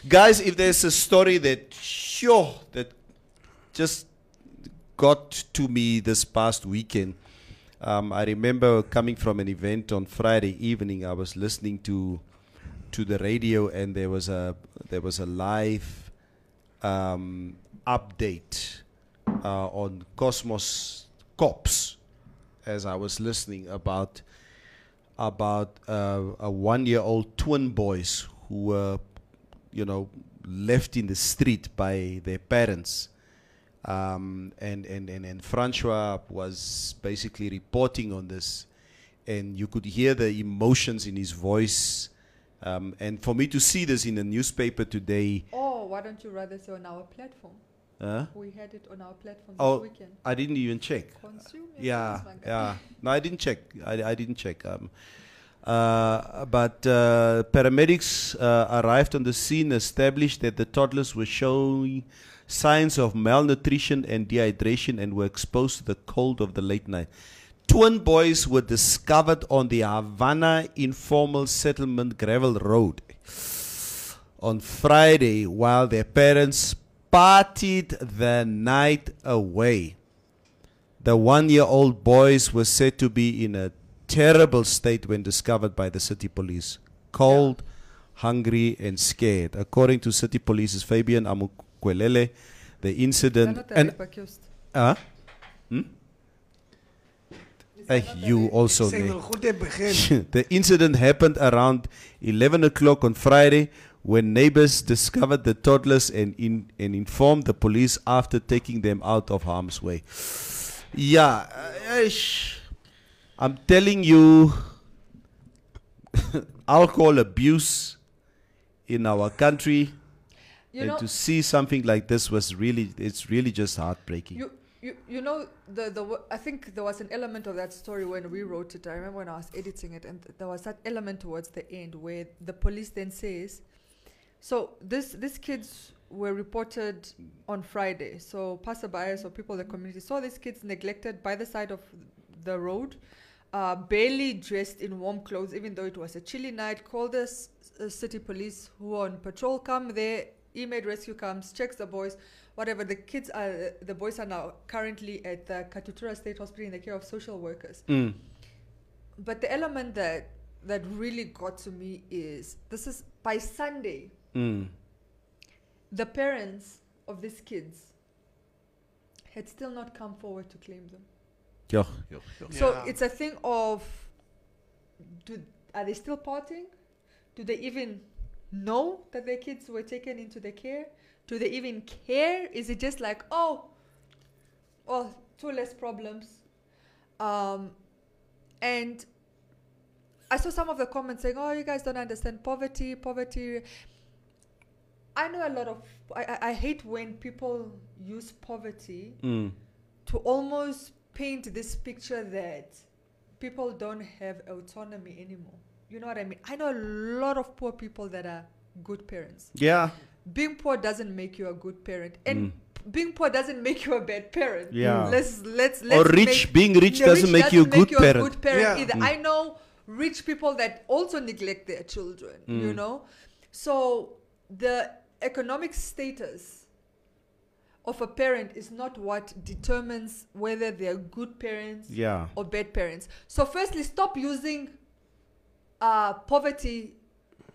Guys, if there's a story that, sure, that just got to me this past weekend, um, I remember coming from an event on Friday evening. I was listening to to the radio, and there was a there was a live um, update uh, on Cosmos Cops as I was listening about about uh, a one-year-old twin boys who were, you know, left in the street by their parents. Um, and, and, and, and Francois was basically reporting on this, and you could hear the emotions in his voice. Um, and for me to see this in a newspaper today, Oh, why don't you rather say on our platform? huh? We had it on our platform Oh, this weekend. I didn't even check. Consume Yeah, news, my guy. yeah. No, I didn't check. I, I didn't check. Um, uh, but uh, paramedics uh, arrived on the scene, established that the toddlers were showing signs of malnutrition and dehydration and were exposed to the cold of the late night. Twin boys were discovered on the Havana informal settlement gravel road on Friday while their parents partied the night away. The one year old boys were said to be in a terrible state when discovered by the city police. Cold, hungry, and scared. According to city police's Fabian Amukwelele, the incident. And, rape uh, hmm? Eh, you also. Say the goede begin. the incident happened around 11 o'clock on Friday when neighbors discovered the toddlers and, in, and informed the police after taking them out of harm's way. Yeah, uh. I'm telling you, alcohol abuse in our country You and know, to see something like this was really, it's really just heartbreaking. you, you, you know, the, the I think there was an element of that story when we wrote it. I remember when I was editing it, and th- there was that element towards the end where the police then says, so this these kids were reported on Friday. So passerbyers or people in the community saw these kids neglected by the side of the road, uh, barely dressed in warm clothes, even though it was a chilly night. Called the s- uh, city police who are on patrol, come there. Immediate rescue comes, checks the boys, whatever. The kids are, the boys are now currently at the Katutura State Hospital in the care of social workers. Mm. But the element that that really got to me is this is by Sunday, Mm. the parents of these kids had still not come forward to claim them. Yeah, yeah, yeah. So Yeah. it's a thing of do are they still parting? Do they even know that their kids were taken into the care? Do they even care? Is it just like, oh, well, two less problems? Um, and I saw some of the comments saying, oh, you guys don't understand poverty, poverty. I know a lot of, I, I, I hate when people use poverty Mm. to almost paint this picture that people don't have autonomy anymore. You know what I mean? I know a lot of poor people that are good parents. Yeah. Being poor doesn't make you a good parent. And Mm. being poor doesn't make you a bad parent. Yeah. Let's let's Or let's Or rich- make- being rich the doesn't make you a good parent. good parent Yeah. either. Mm. I know rich people that also neglect their children. Mm. You know, so the economic status of a parent is not what determines whether they're good parents Yeah. or bad parents. So, firstly, stop using uh, poverty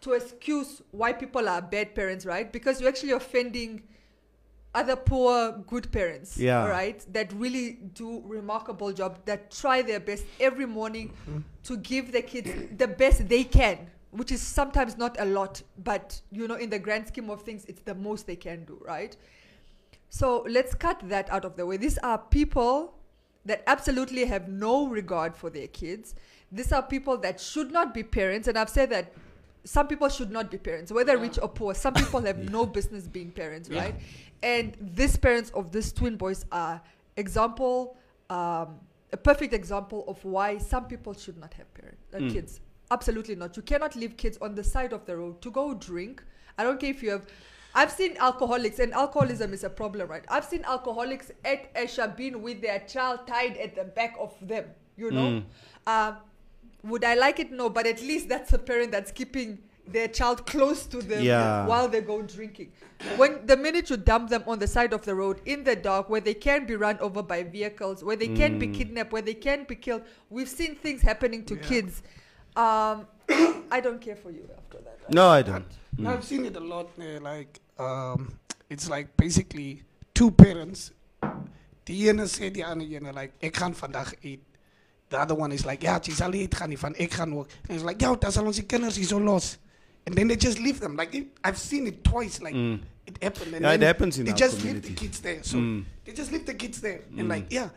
to excuse why people are bad parents, right? Because you're actually offending other poor good parents, Yeah. right? That really do remarkable job, that try their best every morning to give the kids the best they can, which is sometimes not a lot, but you know, in the grand scheme of things, it's the most they can do, right? So let's cut that out of the way. These are people that absolutely have no regard for their kids. These are people that should not be parents. And I've said that some people should not be parents, whether rich or poor. Some people have no business being parents, right? And these parents of these twin boys are example, um, a perfect example of why some people should not have parents, uh, Mm. kids. Absolutely not. You cannot leave kids on the side of the road to go drink. I don't care if you have. I've seen alcoholics, and alcoholism is a problem, right? I've seen alcoholics at Esha being with their child tied at the back of them, you know? Um, would I like it? No, but at least that's a parent that's keeping their child close to them Yeah. while they go drinking. When the minute you dump them on the side of the road in the dark, where they can be run over by vehicles, where they can be kidnapped, where they can be killed, we've seen things happening to kids. Um, I don't care for you after that. No, I don't. No, I've seen it a lot. Uh, like, um, it's like basically two parents. Die ene sê die ander ene like ek gaan vandag eet. The other one is like ja, sal nie eet gaan nie van ek gaan ook. And it's like dan sal ons die kinders hier so los. And then they just leave them. Like it, I've seen it twice. Like it happened. And Yeah, it happens in They just leave the kids there. So Mm. they just leave the kids there. And like yeah,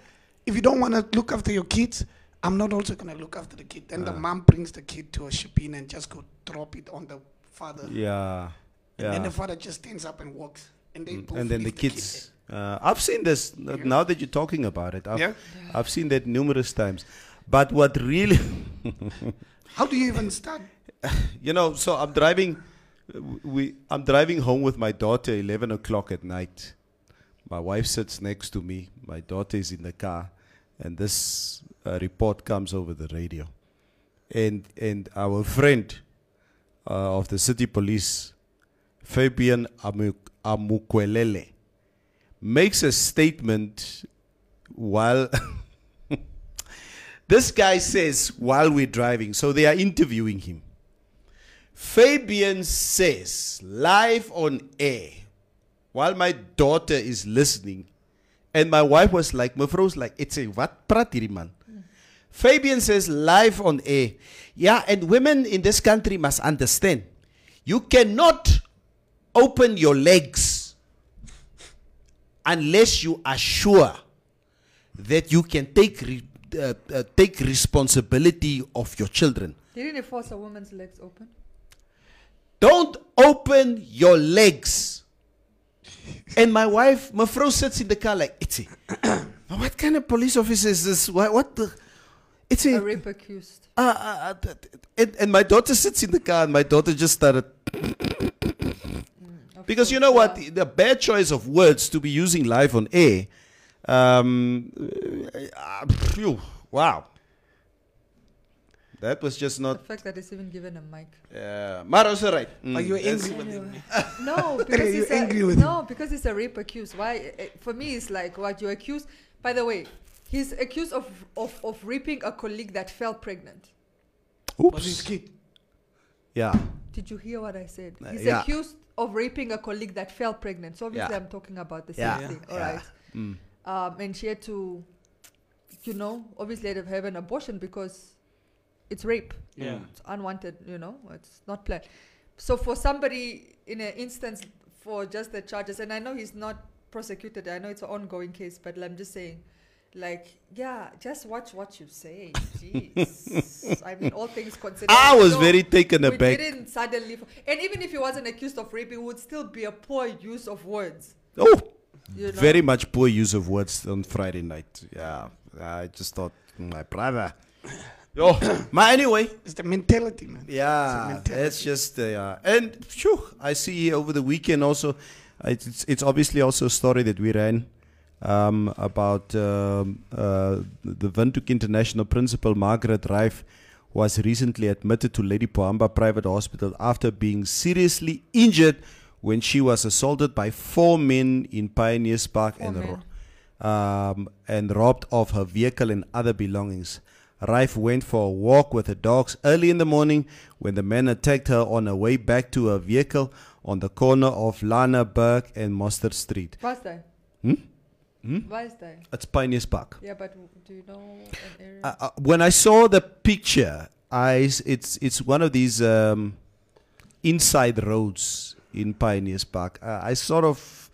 if you don't want to look after your kids, I'm not also gonna look after the kid. Then the Ah. mom brings the kid to a shipping and just go drop it on the father. Yeah. And then the father just stands up and walks. And both And then the kid kids. Uh, I've seen this uh, now that you're talking about it. I've, Yeah. I've seen that numerous times. But what really. How do you even start? you know, so I'm driving. We I'm driving home with my daughter. Eleven o'clock at night. My wife sits next to me. My daughter is in the car, and this uh, report comes over the radio. And and our friend uh, of the city police, Fabian Amu- Amukwelele, makes a statement while this guy says while we're driving. So they are interviewing him. Fabian says live on air while my daughter is listening, and my wife was like, Mevrouw's like, it's a what praat hierdie man? Fabian says live on air, yeah, and women in this country must understand, you cannot open your legs unless you are sure that you can take re- uh, uh, take responsibility of your children. Didn't he force a woman's legs open? Don't open your legs. And my wife, my fro sits in the car like, it's a, what kind of police officer is this? What, what the? It's A a, rape accused. uh, uh, uh, th- th- and, and my daughter sits in the car and my daughter just started. Of Because you course, know what? The, the bad choice of words to be using live on air. Um, uh, phew, wow. That was just not. The fact that it's even given a mic. Uh, maar is right. Are you angry with him? No, because you it's angry a, with no, because it's a rape accused. Why? eh, For me, it's like what you accuse. By the way, he's accused of of, of raping a colleague that fell pregnant. Was his Oops. kid? Yeah. Did you hear what I said? Uh, He's yeah. accused of raping a colleague that fell pregnant. So obviously, Yeah. I'm talking about the same Yeah. thing. Yeah. All right. Mm. Um, and she had to, you know, obviously had to have an abortion because it's rape. Yeah. It's unwanted, you know, it's not planned. So for somebody in an instance for just the charges, and I know he's not prosecuted, I know it's an ongoing case, but I'm just saying, like, yeah, just watch what you say. Jeez. I mean, all things considered. I was no, very taken we aback. didn't suddenly, and even if he wasn't accused of raping, it would still be a poor use of words. Oh, You know? very much poor use of words on Friday night. Yeah, I just thought, my brother. Oh, but anyway, It's the mentality, man. yeah, mentality. it's just uh, yeah. And phew, I see over the weekend also. It's it's, it's obviously also a story that we ran um, about um, uh, the Windhoek International principal Margaret Reif was recently admitted to Lady Pohamba Private Hospital after being seriously injured when she was assaulted by four men in Pioneers Park Four and ro- um, and robbed of her vehicle and other belongings. Rife went for a walk with the dogs early in the morning when the men attacked her on her way back to her vehicle on the corner of Lana Berg and Mustard Street. Waar is? Hmm? Hmm? Is hij? It's Pioneers Park. Yeah, but do you know an area? Uh, uh, when I saw the picture, I s- it's it's one of these um, inside roads in Pioneers Park. Uh, I sort of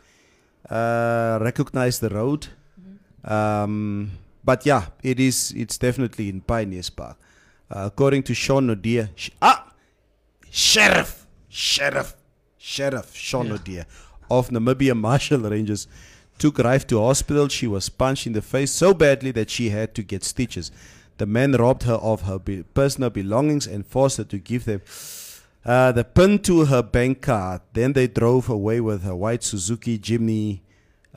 uh, recognized the road, Mhm. um, but yeah, it is. It's definitely in Pioneers Park. Uh, according to Sean Odia, sh- ah, sheriff, sheriff, sheriff Sean Odia of Namibia Marshal Rangers took Rife to hospital. She was punched in the face so badly that she had to get stitches. The men robbed her of her be- personal belongings and forced her to give them uh, the pin to her bank card. Then they drove away with her white Suzuki Jimny,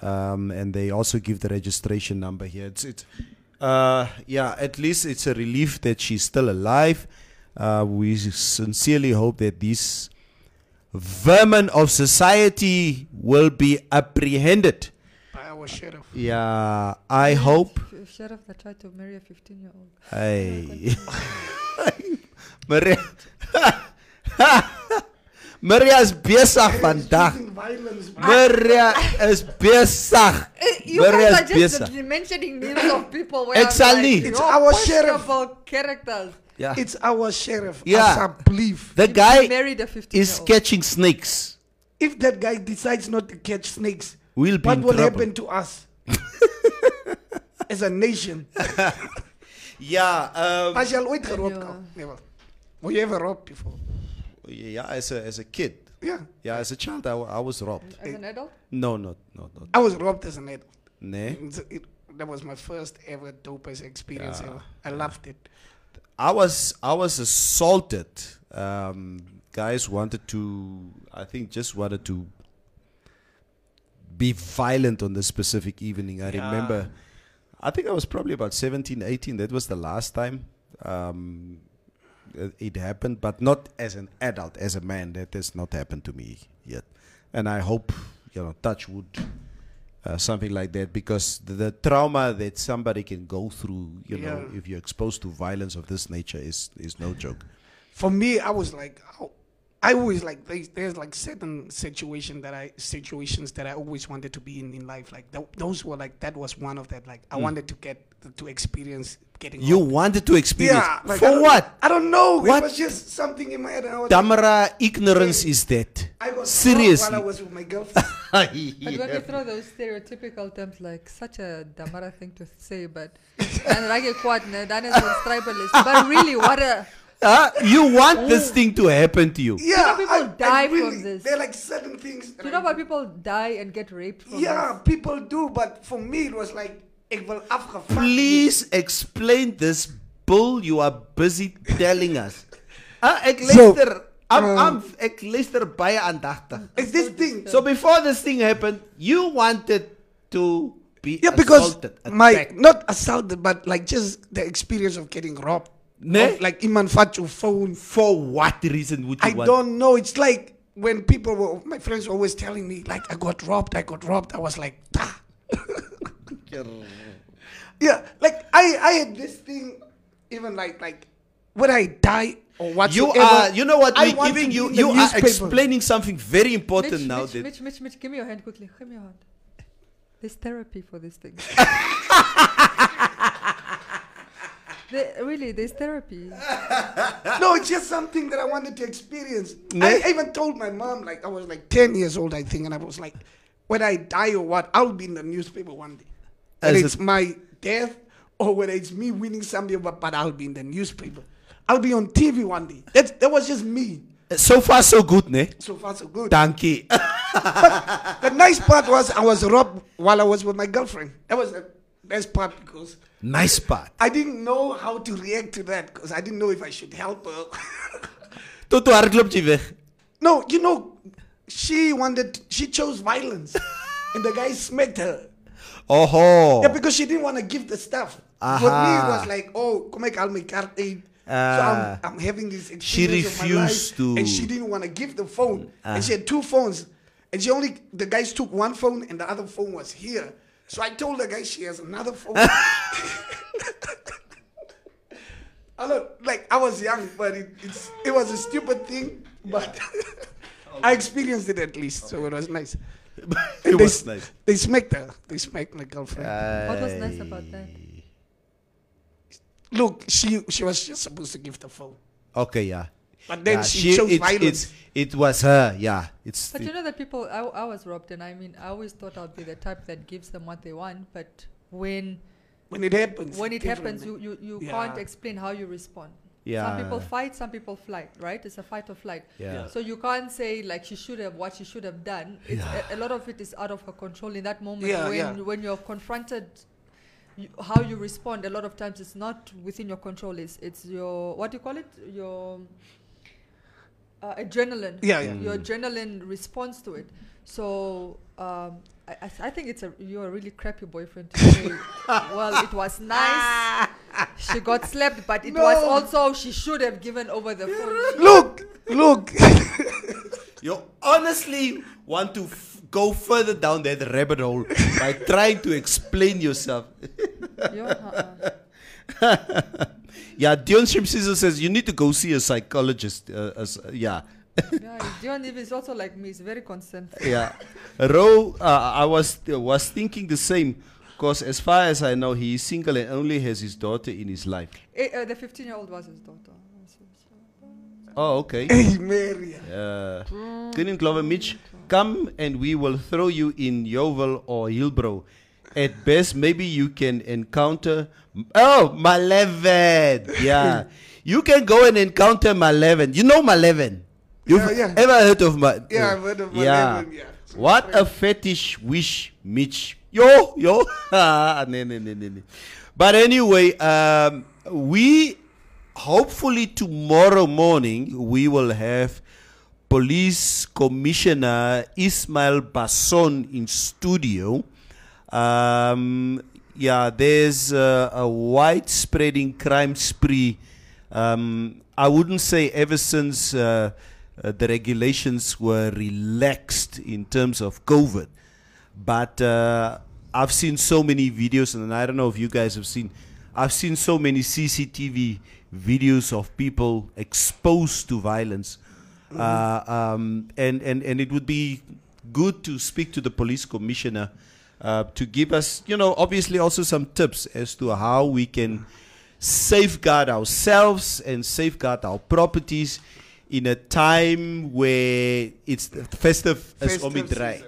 um, and they also give the registration number here. It's, it's uh, yeah, at least it's a relief that she's still alive. Uh, we sincerely hope that these vermin of society will be apprehended. By our sheriff. Yeah, I hope. Sh- Sheriff that tried to marry a 15 year old. Hey. Maria. Maria is besig vandag. Choosing violence. Maria is besig. Eh, you Maria guys are is just besig. mentioning names of people where It's I'm Ali. like, It's our sheriff. characters. Yeah. It's our sheriff. Yeah. As I believe. The guy married a 15 is catching snakes. If that guy decides not to catch snakes, We'll be what in will trouble. happen to us? As a nation. Yeah, um, As jy al ooit geroep Ja. Never. Were you ever robbed before? yeah, as a as a kid. Yeah. Yeah, as a child, I, I was robbed. As an adult? No, no, no, no. I was robbed as an adult. Nee. It's- it- that was my first ever dopest experience Yeah. ever. I loved it. I was I was assaulted. Um, guys wanted to, I think, just wanted to be violent on this specific evening. I Yeah. remember. I think I was probably about 17, 18. That was the last time um, it happened, but not as an adult, as a man. That has not happened to me yet, and I hope you know, touch wood. Uh, something like that because the, the trauma that somebody can go through you know if you're exposed to violence of this nature is is no joke For me, I was like, I always like there's, there's like certain situation that I situations that I always wanted to be in in life. Like th- those were like that was one of that. Like I wanted to get to experience getting. Mm. you robbed. wanted to experience yeah, like, for don't- what I don't know. What? It was just something in my head. and I was like, damara ignorance is that I was seriously robbed while I was with my girlfriend. But when we throw those stereotypical terms like such a damara thing to say, but and like a quad, that is one tribalist. But really, what a Huh? you want this thing to happen to you yeah, people I, die I from this. There are like certain things. do you know why people die and get raped from Yeah, this? people do, but for me it was like ik wil afgevat. please explain this bull you are busy telling us ek So, luister I'm, um, I'm, ek luister baie aandagtig It's this thing. so before this thing happened you wanted to be Yeah, because assaulted, my attacked. not assaulted, but like just the experience of getting robbed. Nee? Of, like iman vat your phone. for what reason would you I want don't know. It's like when people were my friends were always telling me like I got robbed, I got robbed. I was like, ah. yeah, like I I had this thing even like like when I die or what You are, you know what? I We're giving to you, be in the you are explaining something very important Mitch, now. Mitch, that Mitch, Mitch, Mitch, give me your hand quickly. Give me your hand. There's therapy for this thing. There- really, there's therapy. No, it's just something that I wanted to experience. Ne? I, I even told my mom, like I was like 10 years old, I think, and I was like, when I die or what, I'll be in the newspaper one day. As Whether a- it's my death or whether it's me winning something, but, but I'll be in the newspaper. I'll be on TV one day. That's, that was just me. so far so good, ne? So far, so good. Dankie. the nice part was I was robbed while I was with my girlfriend. That was the best part because nice part. I didn't know how to react to that because I didn't know if I should help her. Tot toe hardloop jy weg. No, you know, she wanted, she chose violence, and the guy smacked her. Oh. -Ho. Yeah, because she didn't want to give the stuff. For me, it was like, oh, come here, I'll make card aid. so Ah. I'm, I'm having this She experience of my refused life, to- and she didn't want to give the phone, Ah. and she had two phones, and she only the guys took one phone, and the other phone was here. So I told the guy she has another phone. I don't like I was young, but it, it's it was a stupid thing, but I experienced it at least, so it was nice. it they, was nice. They smacked her. They smacked my girlfriend. What was nice about that? Look, she she was just supposed to give the phone, Okay, yeah. But then Yeah, she, chose it's, violence. it's, it was her, yeah. It's But you know that people, I, I was robbed, and I mean, I always thought I'd be the type that gives them what they want. But when when it happens, when it happens, you, you, you Yeah. can't explain how you respond. yeah. Some people fight, some people flight, right? It's a fight or flight. yeah. So you can't say like she should have what she should have done. It's a, a lot of it is out of her control in that moment Yeah, when yeah. when you're confronted. You, how you respond a lot of times it's not within your control it's it's your what do you call it your uh, adrenaline Yeah, yeah. your adrenaline responds to it so um, I, I, I think it's a you're a really crappy boyfriend to say well it was nice she got slapped but it was also she should have given over the phone look, look. You honestly want to f- go further down that rabbit hole by trying to explain yourself. Yo, uh-uh. Yeah, Dion Shimsizo says you need to go see a psychologist. Uh, as, yeah. yeah, Dion is also like me. He's very concerned. yeah. Ro, uh, I was was thinking the same because as far as I know, he is single and only has his daughter in his life. Eh, uh, the 15 year old was his daughter. Oh, okay. hey, Mary. Uh, Glover Mitch, come and we will throw you in Yeoville or Hillbrow. At best, maybe you can encounter. Oh, Maleven! Yeah. you can go and encounter Maleven. You know Maleven? You've Yeah, yeah. ever heard of Ma- Yeah, I've heard of Yeah. Maleven, yeah. What a fetish wish, Mitch. Yo, yo. Ah, nee, nee, nee, nee. But anyway, um, we hopefully tomorrow morning we will have Police Commissioner Ismail Basson in studio. Um, yeah, there's a widespreading crime spree. Um, I wouldn't say ever since uh, uh, the regulations were relaxed in terms of COVID, but uh, I've seen so many videos, and I don't know if you guys have seen. I've seen so many CCTV videos of people exposed to violence, uh, um, and and and it would be good to speak to the police commissioner uh, to give us, you know, obviously also some tips as to how we can safeguard ourselves and safeguard our properties in a time where it's festive as Omidrai.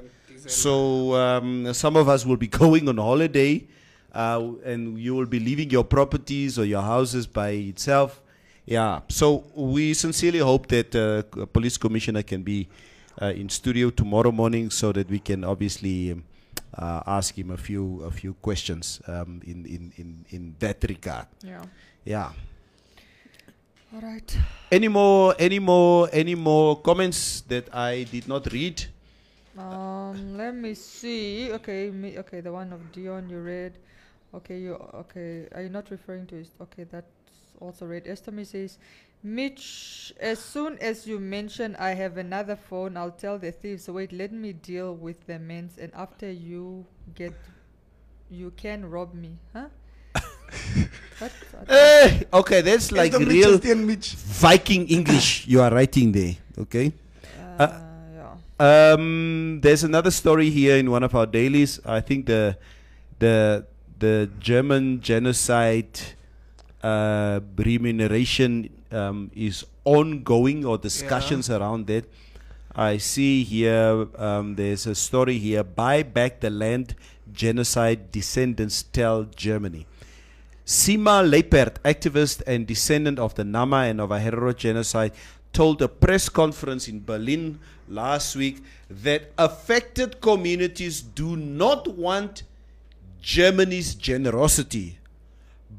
So um, some of us will be going on holiday, uh, and you will be leaving your properties or your houses by itself. Yeah. So we sincerely hope that uh, police commissioner can be uh, in studio tomorrow morning, so that we can obviously um, uh, ask him a few a few questions um, in, in in in that regard. Yeah. Yeah. All right. Any more? Any more? Any more comments that I did not read? Um, let me see. Okay, me, okay, the one of Dion you read. Okay, you okay? Are you not referring to it? Okay, that's also read. Estomy says, Mitch. As soon as you mention I have another phone, I'll tell the thieves. Wait, let me deal with the men's, and after you get, you can rob me, huh? what? I Eh, okay, that's like the real Mitches, Mitch. Viking English you are writing there. Okay. uh, yeah. Um, there's another story here in one of our dailies. I think the the the German genocide uh, remuneration um, is ongoing or discussions around that. I see here um, there's a story here. Buy back the land genocide descendants tell Germany. Sima Luipert, activist and descendant of the Nama and Ovaherero genocide, told a press conference in Berlin last week that affected communities do not want Germany's generosity,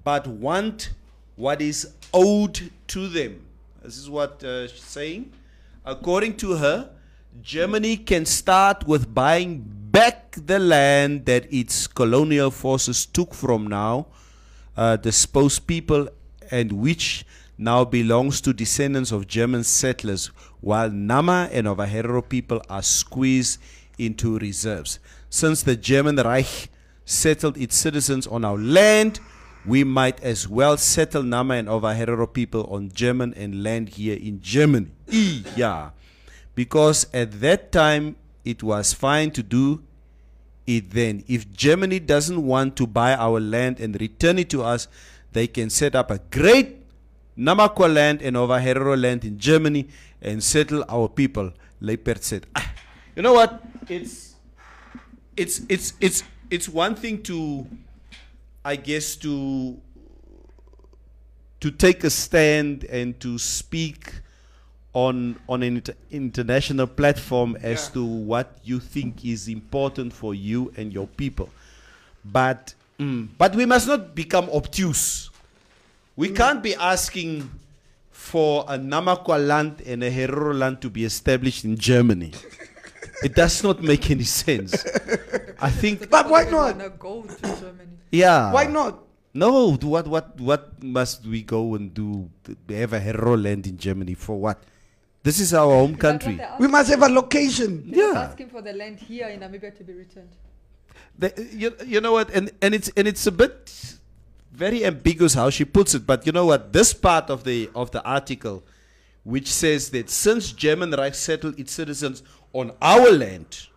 but want what is owed to them. This is what uh, she's saying. According to her, Germany can start with buying back the land that its colonial forces took from now uh, disposed people and which now belongs to descendants of German settlers, while Nama and Ovaherero people are squeezed into reserves. Since the German Reich settled its citizens on our land, we might as well settle Nama and Ovaherero people on German and land here in Germany. Yeah. Because at that time it was fine to do it then. If Germany doesn't want to buy our land and return it to us, they can set up a great Namakwa land and over Herero land in Germany and settle our people. Luipert said. "Ah, you know what? It's it's it's it's it's one thing to I guess to to take a stand and to speak on on an inter- international platform as Yeah. to what you think is important for you and your people. But mm, but we must not become obtuse. We can't be asking for a Namakwa land and a Herero land to be established in Germany. it does not make any sense. I think But why not? go to Germany. yeah. Why not? No, what what what must we go and do? Have a hero land in Germany for what? This is our home country. We must have a location. They're Yeah. asking for the land here in Namibia to be returned. The- you, you know what? And and it's and it's a bit very ambiguous how she puts it. But you know what? This part of the of the article, which says that since German Reich settled its citizens on our land,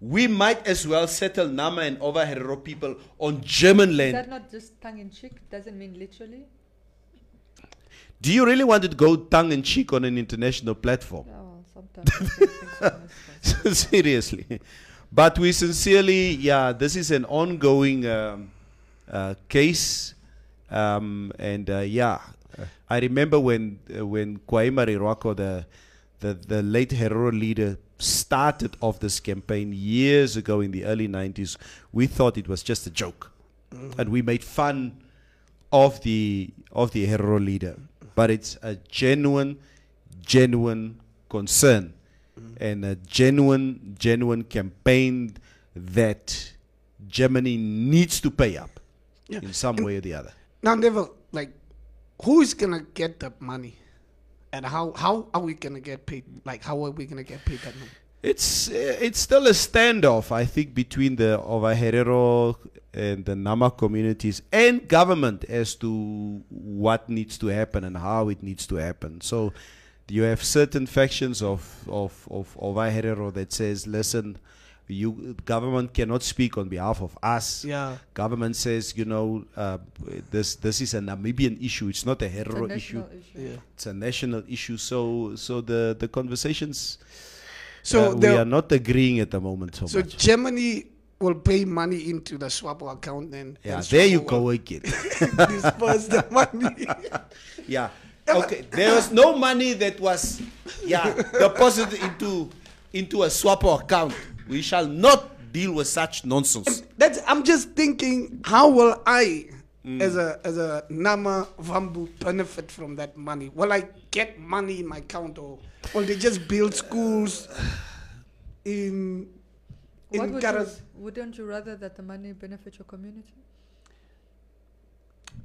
we might as well settle Nama and Ovaherero people on German land. Is that not just tongue in cheek? Doesn't mean literally. Do you really want to go tongue in cheek on an international platform? Well, sometimes. I think things are messed up. Seriously. But we sincerely, yeah, this is an ongoing um, uh, case. Um, and uh, yeah, I remember when uh, when Kuaima Riruako, the, the, the late Herero leader, started off this campaign years ago in the early 90s, we thought it was just a joke. And we made fun of the of the Herero leader. But it's a genuine, genuine concern and a genuine, genuine campaign that Germany needs to pay up Yeah. in some way or the other. Now, Neville, like, who is gonna get the money, and how how are we gonna get paid? Like, how are we gonna get paid that money? It's uh, it's still a standoff, I think, between the Ovaherero and the Nama communities and government as to what needs to happen and how it needs to happen. So you have certain factions of of of Ovaherero that says, "Listen, you government cannot speak on behalf of us." Yeah. Government says, you know, uh, this this is a Namibian issue. It's not a It's Herero issue. issue. Yeah. It's a national issue. So so the the conversations. So uh, we are not agreeing at the moment so, So much. Germany will pay money into the Swapo account then. Yeah, and there you Swapo go will again. disperse the money. yeah. Okay. There was no money that was yeah deposited into into a swapo account. We shall not deal with such nonsense. That's. I'm just thinking, how will I, Mm. as a as a Nama Vambu, benefit from that money? Will I get money in my account, or will they just build schools in What in would Karas? you, wouldn't you rather that the money benefit your community?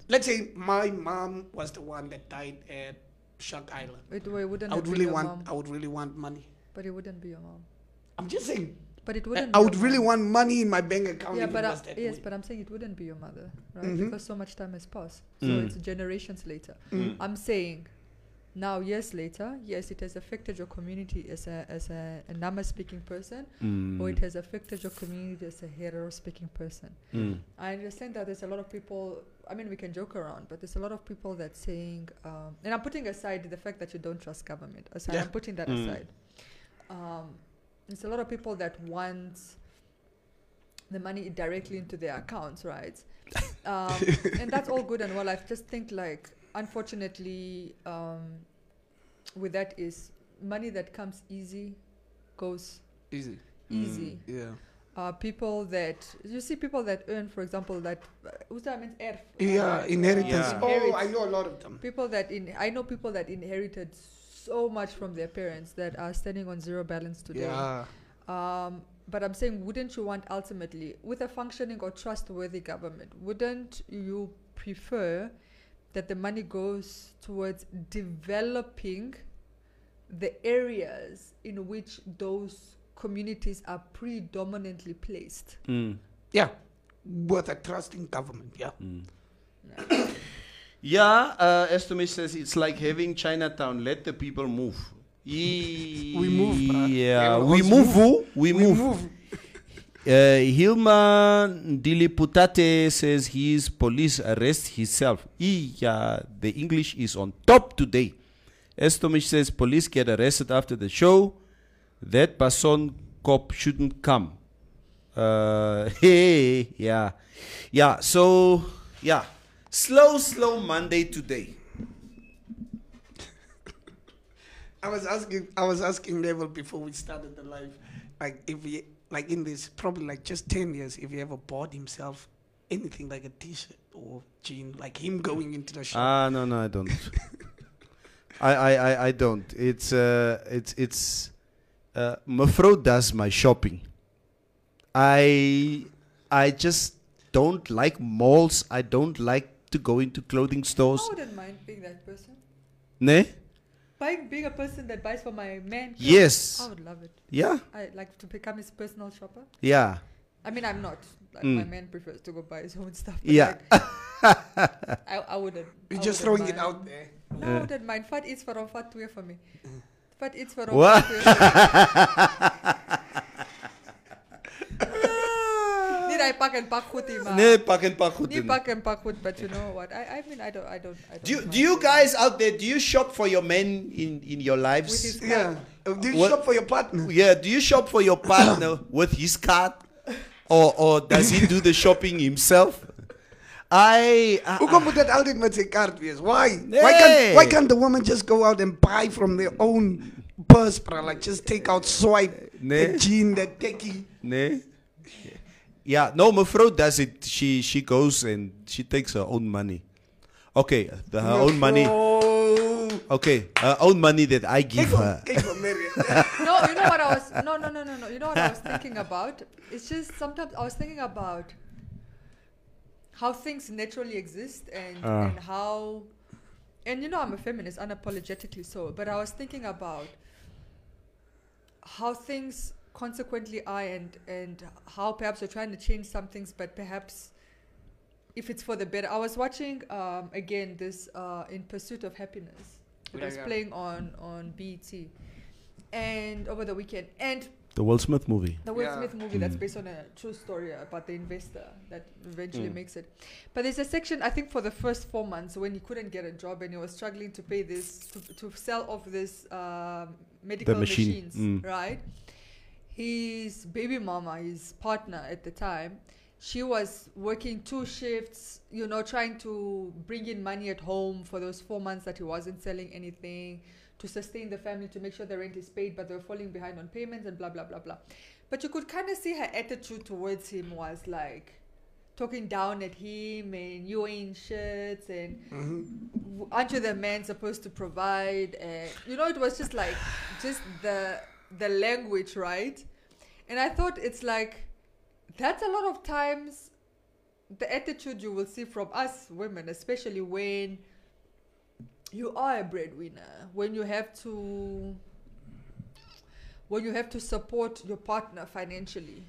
Let's say my mom was the one that died at Shark Island. It, well, wouldn't I would been really your want. mom, I would really want money. but it wouldn't be your mom. I'm just saying. But it I, wouldn't. I be would really want money in my bank account. Yeah, but I, yes, way. but I'm saying it wouldn't be your mother, right? Mhm. Because so much time has passed. So Mm. it's generations later. Mm. I'm saying, now years later, yes, it has affected your community as a as a, a Nama speaking person, or it has affected your community as a Herero speaking person. Mm. I understand that there's a lot of people. I mean, we can joke around, but there's a lot of people that saying, um, and I'm putting aside the fact that you don't trust government. Aside, Yeah. I'm putting that Mm. aside. Um, there's a lot of people that want the money directly into their accounts, right? um, and that's all good and well. I just think like, unfortunately, um, with that is money that comes easy, goes Easy. easy Yeah. uh, people that you see people that earn, for example, that who's that means erf, Yeah. uh, Inheritance. Yeah. Oh, I know a lot of them. people that in I know people that inherited so much from their parents that are standing on zero balance today. Yeah. Um, but I'm saying, wouldn't you want ultimately, with a functioning or trustworthy government, wouldn't you prefer that the money goes towards developing the areas in which those communities are predominantly placed? Mm. Yeah. With a trusting government. Yeah. Yeah, uh, Estomish says it's like having Chinatown. Let the people move. we move, bruh. Yeah, Yeah, we move. move. We, We move. move. Uh, Hilma Diliputate says his police arrest himself. Yeah, the English is on top today. Estomish says police get arrested after the show. That Basson cop shouldn't come. Uh, hey, yeah, yeah. So yeah, slow, slow Monday today. I was asking I was asking Neville before we started the live, like if he like in this probably like just ten years, if he ever bought himself anything like a t shirt or jean, like him going into the shop. Ah, no, no, I don't. I, I, I, I don't. It's, uh, it's, it's. Uh, Mevrouw does my shopping. I, I just don't like malls. I don't like to go into clothing stores. I wouldn't mind being that person. Ne? Buying, being a person that buys for my man. clothes, Yes. I would love it. Yeah, I like to become his personal shopper. yeah, I mean, I'm not. Like, Mm. My man prefers to go buy his own stuff. but, yeah. like, I, I wouldn't. You're I just wouldn't throwing it out there. No, I wouldn't mind. Fat iets waarom fat twee voor me. Fat iets waarom What? fat twee voor me. Niet hij pak en pak goed in, maar. Nee, pak en pak goed Niet in. pak en pak goed, but you know what? I, I mean, I don't, I don't, I don't Do you, mind do you guys out there, do you shop for your men in, in your lives? With his- Yeah. Uh, Do you What- shop for your partner? Yeah, do you shop for your partner with his card? Or, or does he do the shopping himself? I. I- Hoekom moet dat altijd met zijn kaart wees? Why? Why, Nee. can't, why can't the woman just go out and buy from their own purse, bro? Like just take out, swipe, Nee. that jean, that techie. Nee? Yeah, no, mevrouw does it. She she goes and she takes her own money. Okay, the, her own money. Oh. Okay, her own money that I give her. kijk voor Marian. No, you know what I was no no no no no. You know what I was thinking about? It's just sometimes I was thinking about how things naturally exist and Ah. and how and you know I'm a feminist unapologetically so, but I was thinking about how things consequently are and and how perhaps we're trying to change some things but perhaps if it's for the better. I was watching um, again this uh, in pursuit of happiness. It Yeah, was yeah. playing on on BET and over the weekend and The Will Smith movie. the Will Yeah. Smith movie that's based on a true story about the investor that eventually Mm. makes it. But there's a section I think for the first four months when he couldn't get a job and he was struggling to pay this to, to sell off this um, medical machine. machines, Mm. right? His baby mama, his partner at the time, she was working two shifts, you know, trying to bring in money at home for those four months that he wasn't selling anything to sustain the family, to make sure the rent is paid, but they were falling behind on payments and blah, blah, blah, blah. But you could kind of see her attitude towards him was like talking down at him and you ain't shit and mm-hmm. w- aren't you the man supposed to provide and you know it was just like just the the language right? And i thought it's like that's a lot of times the attitude you will see from us women especially when you are a breadwinner when you have to when you have to support your partner financially.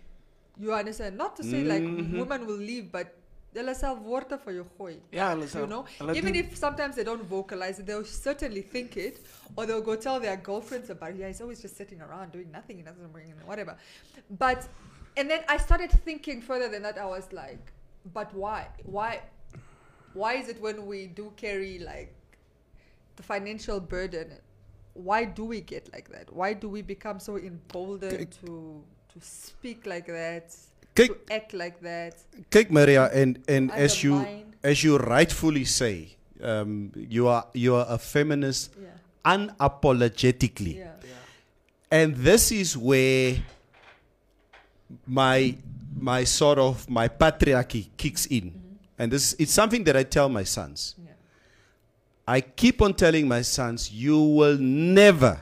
You understand? Not to say like Mhm. women will leave but hulle sal worte vir jou gooi. Ja, hulle sal- you know? Hulle even if sometimes they don't vocalize it they'll certainly think it or they'll go tell their girlfriends about it. Yeah he's always just sitting around doing nothing. He doesn't bring in whatever. But and then i started thinking further than that. I was like but why? Why why is it when we do carry like the financial burden why do we get like that? Why do we become so emboldened to to speak like that Kijk, to act like that Kyk Maria and and as you Undermine. as you rightfully say, um, you are you are a feminist yeah unapologetically. yeah And this is where my my sort of my patriarchy kicks in. And this it's something that I tell my sons. yeah I keep on telling my sons, you will never,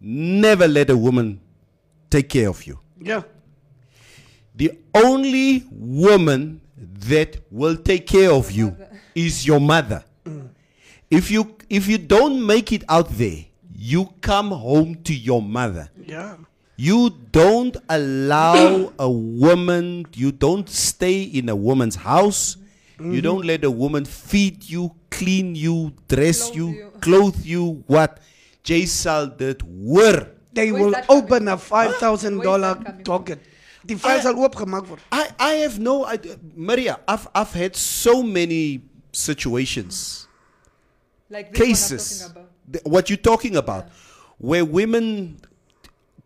never let a woman take care of you. Yeah. The only woman that will take care of you is your mother. If you if you don't make it out there, you come home to your mother. Yeah. You don't allow a woman, you don't stay in a woman's house. You mm-hmm. don't let a woman feed you, clean you, dress Clothe you, you. clothe you. What Jay Sal did were. They Where's will that coming open a five thousand Where's dollar that coming docket. Die files sal oopgemaak word. I, I have no idea. Maria, I've, I've had so many situations, Like this cases, talking th- what you're talking about, where women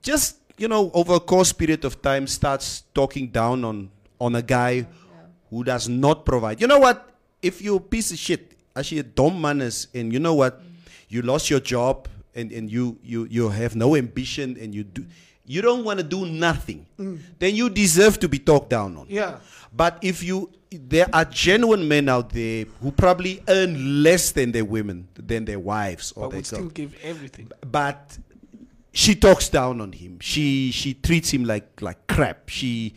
just, you know, over a course period of time starts talking down on, on a guy who does not provide. You know what? If you're a piece of shit, actually a dumb manners, and you know what? Mm. You lost your job and, and you, you, you have no ambition and you do you don't want to do nothing, then you deserve to be talked down on. Yeah. But if you, there are genuine men out there who probably earn less than their women, than their wives or But their would still give everything. But she talks down on him. She she treats him like like crap. She,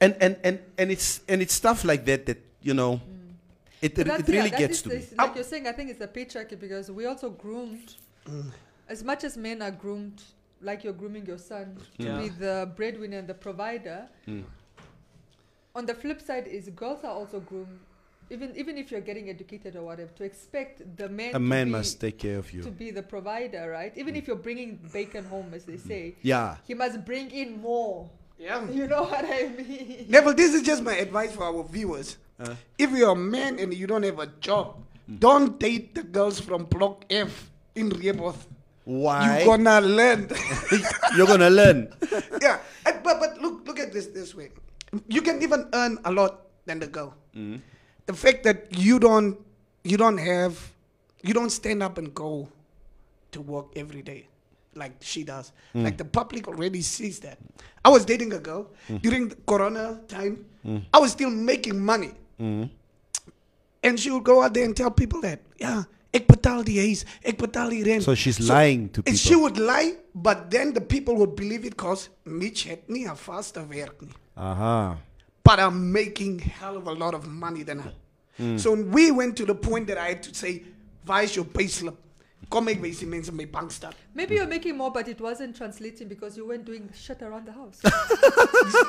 and and and and it's and it's stuff like that that you know, it it, it really yeah, gets is to me. this- Like you're saying, I think it's a patriarchy because we also groomed, mm. as much as men are groomed, like you're grooming your son to Yeah. be the breadwinner and the provider. Mm. On the flip side, is girls are also groomed, even even if you're getting educated or whatever, to expect the man. A man be, must take care of you to be the provider, right? Even if you're bringing bacon home, as they say, Yeah. he must bring in more. Yeah. You know what I mean? Neville, this is just my advice for our viewers. Uh. if you're a man and you don't have a job, don't date the girls from Block F in Rehoboth. Why? You're gonna learn. You're gonna learn. yeah, but but look look at this this way. You can even earn a lot than the girl. Mm-hmm. The fact that you don't you don't have you don't stand up and go to work every day like she does. Mm. Like the public already sees that. I was dating a girl mm. during the Corona time. Mm. I was still making money, mm-hmm. and she would go out there and tell people that yeah. Ik betaal die huis, ik betaal die rent. So she's lying to people And she would lie, but then the people would believe it because Mitch had nie haar vaste werk nie. Aha. But I'm making hell of a lot of money than her. Hmm. So we went to the point that I had to say, waar is your payslip? Kom ek wys die mense my bankstat. Maybe you're making more, but it wasn't translating because you weren't doing shit around the house.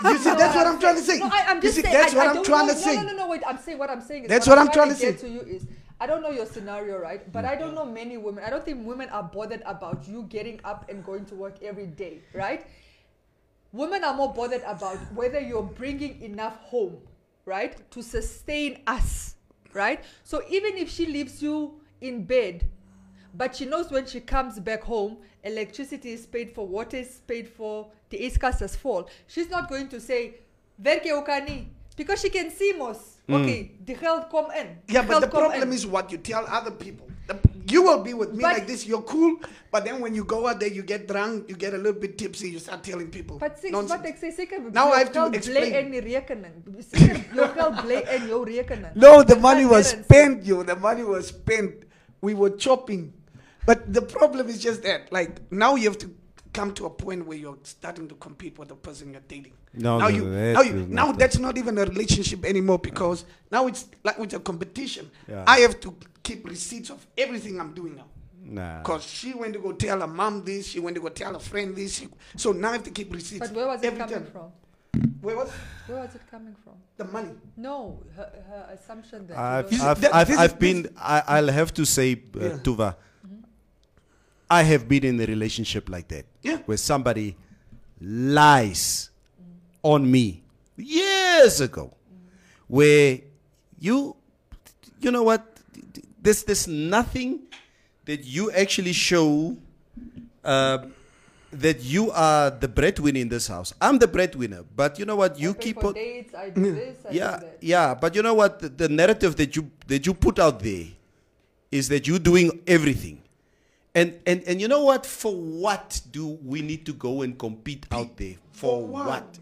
You see, that's what I'm trying to say. No, I, I'm you just see, saying. that's I, what I I'm trying know, to say. No, no, no, no, wait. I'm saying what I'm saying. Is That's what I'm trying to get say. to you is I don't know your scenario, right? But I don't mm-hmm. know many women. I don't think women are bothered about you getting up and going to work every day, right? Women are more bothered about whether you're bringing enough home, right, to sustain us, right? So even if she leaves you in bed, but she knows when she comes back home, electricity is paid for, water is paid for, the yskas is full. She's not going to say, Werke okani, because she can see mos. Mm. Okay, the geld kom in. Yeah, but the problem in. is what you tell other people. The, you will be with me But- like this, you're cool, but then when you go out there, you get drunk, you get a little bit tipsy, you start telling people. But nonsense. wat ek sê seker Now I have to explain. in die rekening. Seker jou geld bly in jou rekening. No, the money was spent, yo. The money was spent. We were chopping. But the problem is just that, like, now you have to come to a point where you're starting to compete with the person you're dating. No, now no, you, that now, you, now not that's not even a relationship anymore because now it's like it's a competition. Yeah. I have to keep receipts of everything I'm doing now. Nah. Because she went to go tell her mom this, she went to go tell her friend this. She, so now I have to keep receipts. But where was it coming time. from? Where was Where was it coming from? the money? No, her, her assumption that I've, were- This is- I've, I've, I've been, I, I'll have to say, uh, Yeah. Tuva, I have been in a relationship like that. Yeah. Where somebody lies on me years ago. Where you, you know what? There's, there's nothing that you actually show uh, that you are the breadwinner in this house. I'm the breadwinner, but you know what? You I keep for on dates, I do this, I yeah do that. yeah but you know what the, the narrative that you that you put out there is that you're doing everything and and and you know what for what do we need to go and compete out there for, For what? what,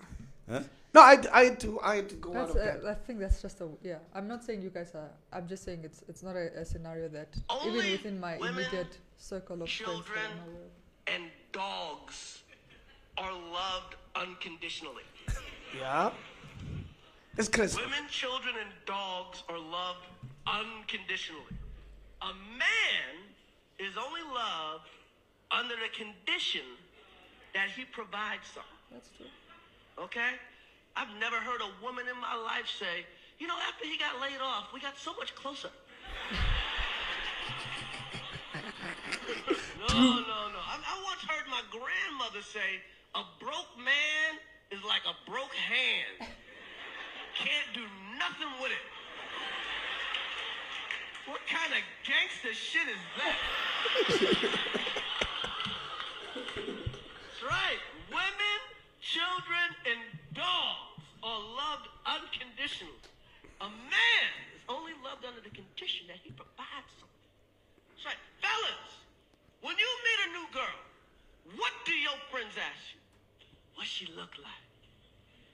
Huh? No, I, I had to I had to go That's, out of that. I think that's just a yeah. I'm not saying you guys are. I'm just saying it's it's not a, a scenario that even within my women, immediate circle of friends that children, I'm aware of. and dogs are loved unconditionally. Yeah. It's Chris. Women, children, and dogs are loved unconditionally. A man is only loved under the condition that he provides something. That's true. Okay? I've never heard a woman in my life say, you know, after he got laid off, we got so much closer. no, no, no. I, I once heard my grandmother say, a broke man is like a broke hand. Can't do nothing with it. What kind of gangster shit is that? That's right. Women, children, and dogs are loved unconditionally. A man is only loved under the condition that he provides something. That's right. Fellas, when you meet a new girl, what do your friends ask you? What she look like?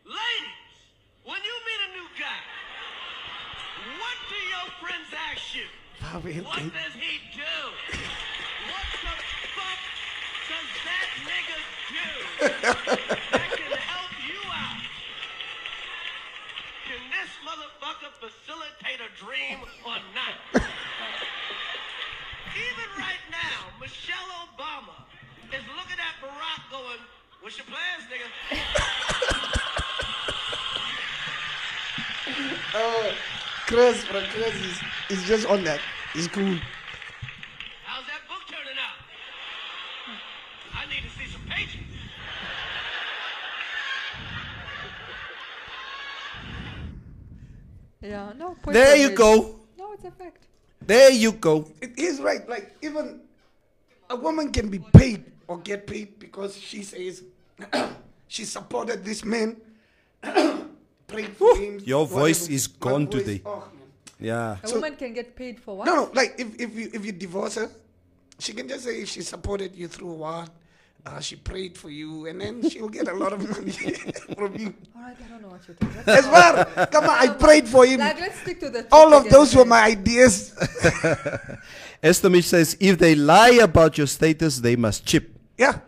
Ladies, when you meet a new guy, what do your friends ask you? Bobby, What okay. does he do? What the fuck does that nigga do that can help you out? Can this motherfucker facilitate a dream or not? Even right now, Michelle Obama is looking at Barack going, what's your plans, nigga? Oh, Chris, bro, Chris is, is just on that. He's cool. How's that book turning out? I need to see some pages. Yeah. No. point There you made. go. No, it's a fact. There you go. It is right. Like even a woman can be paid or get paid because she says she supported this man. prayed for him. your voice whatever. is My gone voice- today. oh. Yeah. A So- woman can get paid for what? No, no. Like if, if you if you divorce her, she can just say she supported you through what. Uh, she prayed for you, and then she'll get a lot of money from you. All right. I don't know what you're talking. That's As well, come on, I prayed for him. Like, let's stick to the. All of topic those were my ideas. Estomich says, if they lie about your status, they must chip. Yeah.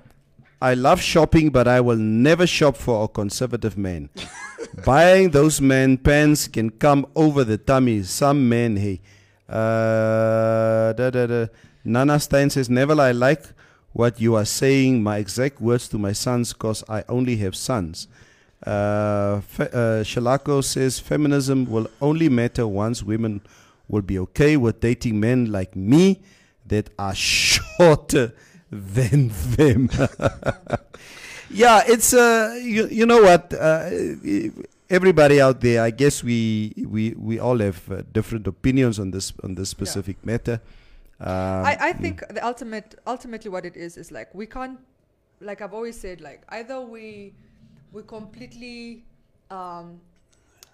I love shopping, but I will never shop for a conservative man. Buying those men pants can come over the tummy. Some men, hey. Uh, da, da, da. Nana Stein says, Neville, I like what you are saying. My exact words to my sons, because I only have sons. Uh, fe- uh, Shalako says, feminism will only matter once women will be okay with dating men like me that are shorter than them. yeah, it's uh, you, you know what? Uh, everybody out there, I guess we we we all have uh, different opinions on this on this specific matter. Um, I, I think the ultimate ultimately what it is is like we can't like I've always said like either we we completely um,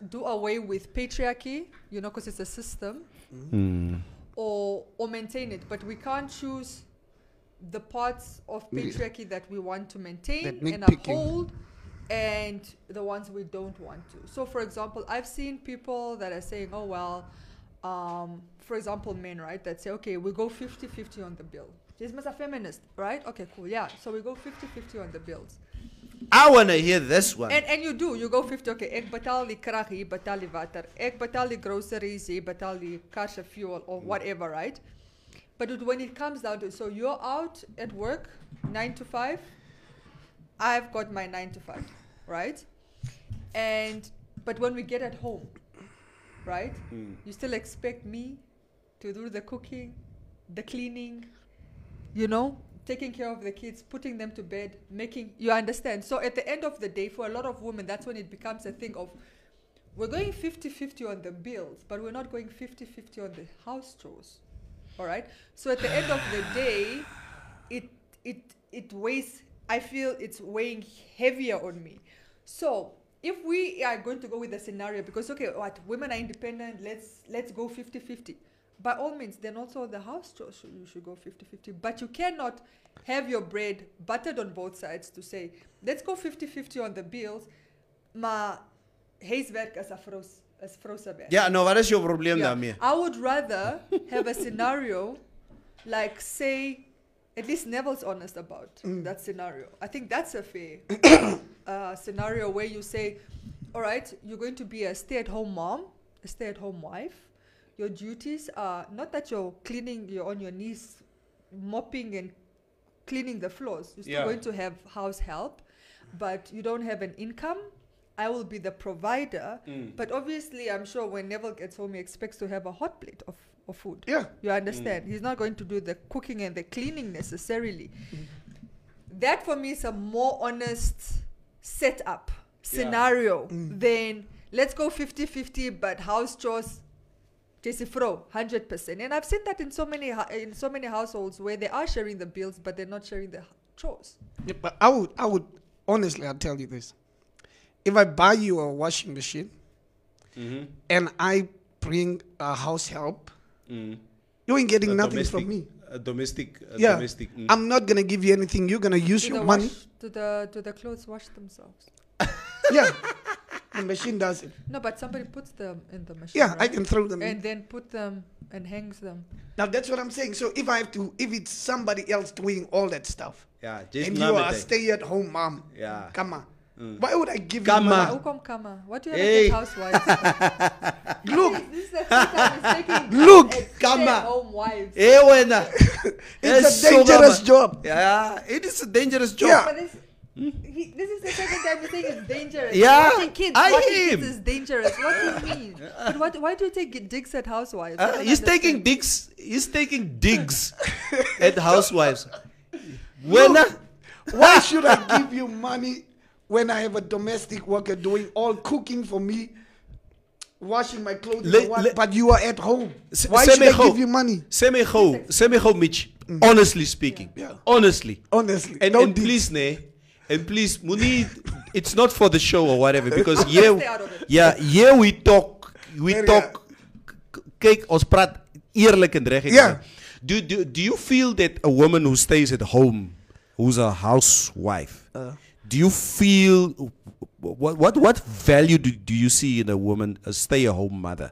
do away with patriarchy you know because it's a system mm, or or maintain it but we can't choose the parts of patriarchy that we want to maintain That and nitpicking. uphold and the ones we don't want to. So for example i've seen people that are saying oh well um, for example men right that say okay we go 50-50 on the bill. This is a feminist right? Okay cool yeah. So we go 50-50 on the bills. I want to hear this one. and and you do you go 50 okay ek betaal die krag hier betaal die water ek betaal die groceries hier betaal die cash fuel or whatever right but it- when it comes down to so you're out at work 9 to 5 I've got my 9 to 5 right? And but when we get at home right? Hmm. You still expect me to do the cooking the cleaning you know taking care of the kids putting them to bed making you understand? So at the end of the day for a lot of women that's when it becomes a thing of we're going 50-50 on the bills but we're not going 50-50 on the house chores all right? So at the end of the day it it it weighs i feel it's weighing heavier on me. So if we are going to go with the scenario because okay what women are independent let's let's go 50-50 by all means then also the house you should go 50-50 but you cannot have your bread buttered on both sides to say let's go 50-50 on the bills. Hy's werk as 'n vrou as vrou se werk. Ja, nou wat is jou probleem Yeah. daarmee? I would rather have a scenario like say at least Neville's honest about that scenario. I think that's a fair uh, scenario where you say, all right, you're going to be a stay-at-home mom, a stay-at-home wife. Your duties are not that you're cleaning, you're on your knees, mopping and cleaning the floors. You're still Yeah. going to have house help, but you don't have an income. I will be the provider, mm. but obviously, I'm sure when Neville gets home, he expects to have a hot plate of, of food. Yeah. You understand? Mm. He's not going to do the cooking and the cleaning necessarily. That for me is a more honest setup scenario mm. than let's go 50 50, but house chores. Jesse Fro, hundred percent, and I've seen that in so many hou- in so many households where they are sharing the bills, but they're not sharing the chores. Yeah, but I would, I would, honestly, I'll tell you this. If I buy you a washing machine Mm-hmm. and I bring a house help, you ain't getting A nothing domestic, from me. A domestic, a Yeah, domestic. mm. I'm not gonna give you anything. You're gonna use Do your money. wash, do the do the clothes wash themselves? yeah, the machine does it. No, but somebody puts them in the machine. Yeah, I can throw them. in. and then put them and hangs them. Now that's what I'm saying. So if I have to, if it's somebody else doing all that stuff, yeah, just and you are a stay-at-home mom, Yeah. come on, why would I give Come you on. money? Ukom kama. What do you have Hey. against housewives? Look, this is the first time he's taking Look, kama. home wives. Eh wena. it's a dangerous sokama. job. Ja, it is a dangerous job. Yeah. But this, he, this is the second time you're saying it's dangerous. Yeah, watching kids, I watching am. kids is dangerous. What do you mean? but what, why do you take digs at housewives? Uh, don't he's taking digs. He's taking digs at housewives. Wena. Why should I give you money when I have a domestic worker doing all cooking for me, washing my clothes, Le- what, le- but you are at home? S- Why should I gou. give you money? Sê my gou, sê my gou Mitch. Honestly speaking. Yeah. Honestly. Honestly, And, no and please, ne, and please, Moenie, it's not for the show or whatever because here, Stay out of it. yeah, we talk, we Very, talk. k- Kyk, ons praat eerlik en reg. Yeah. Do, do do you feel that a woman who stays at home, who's a housewife, Uh. Do you feel what what what value do, do you see in a woman, a stay-at-home mother?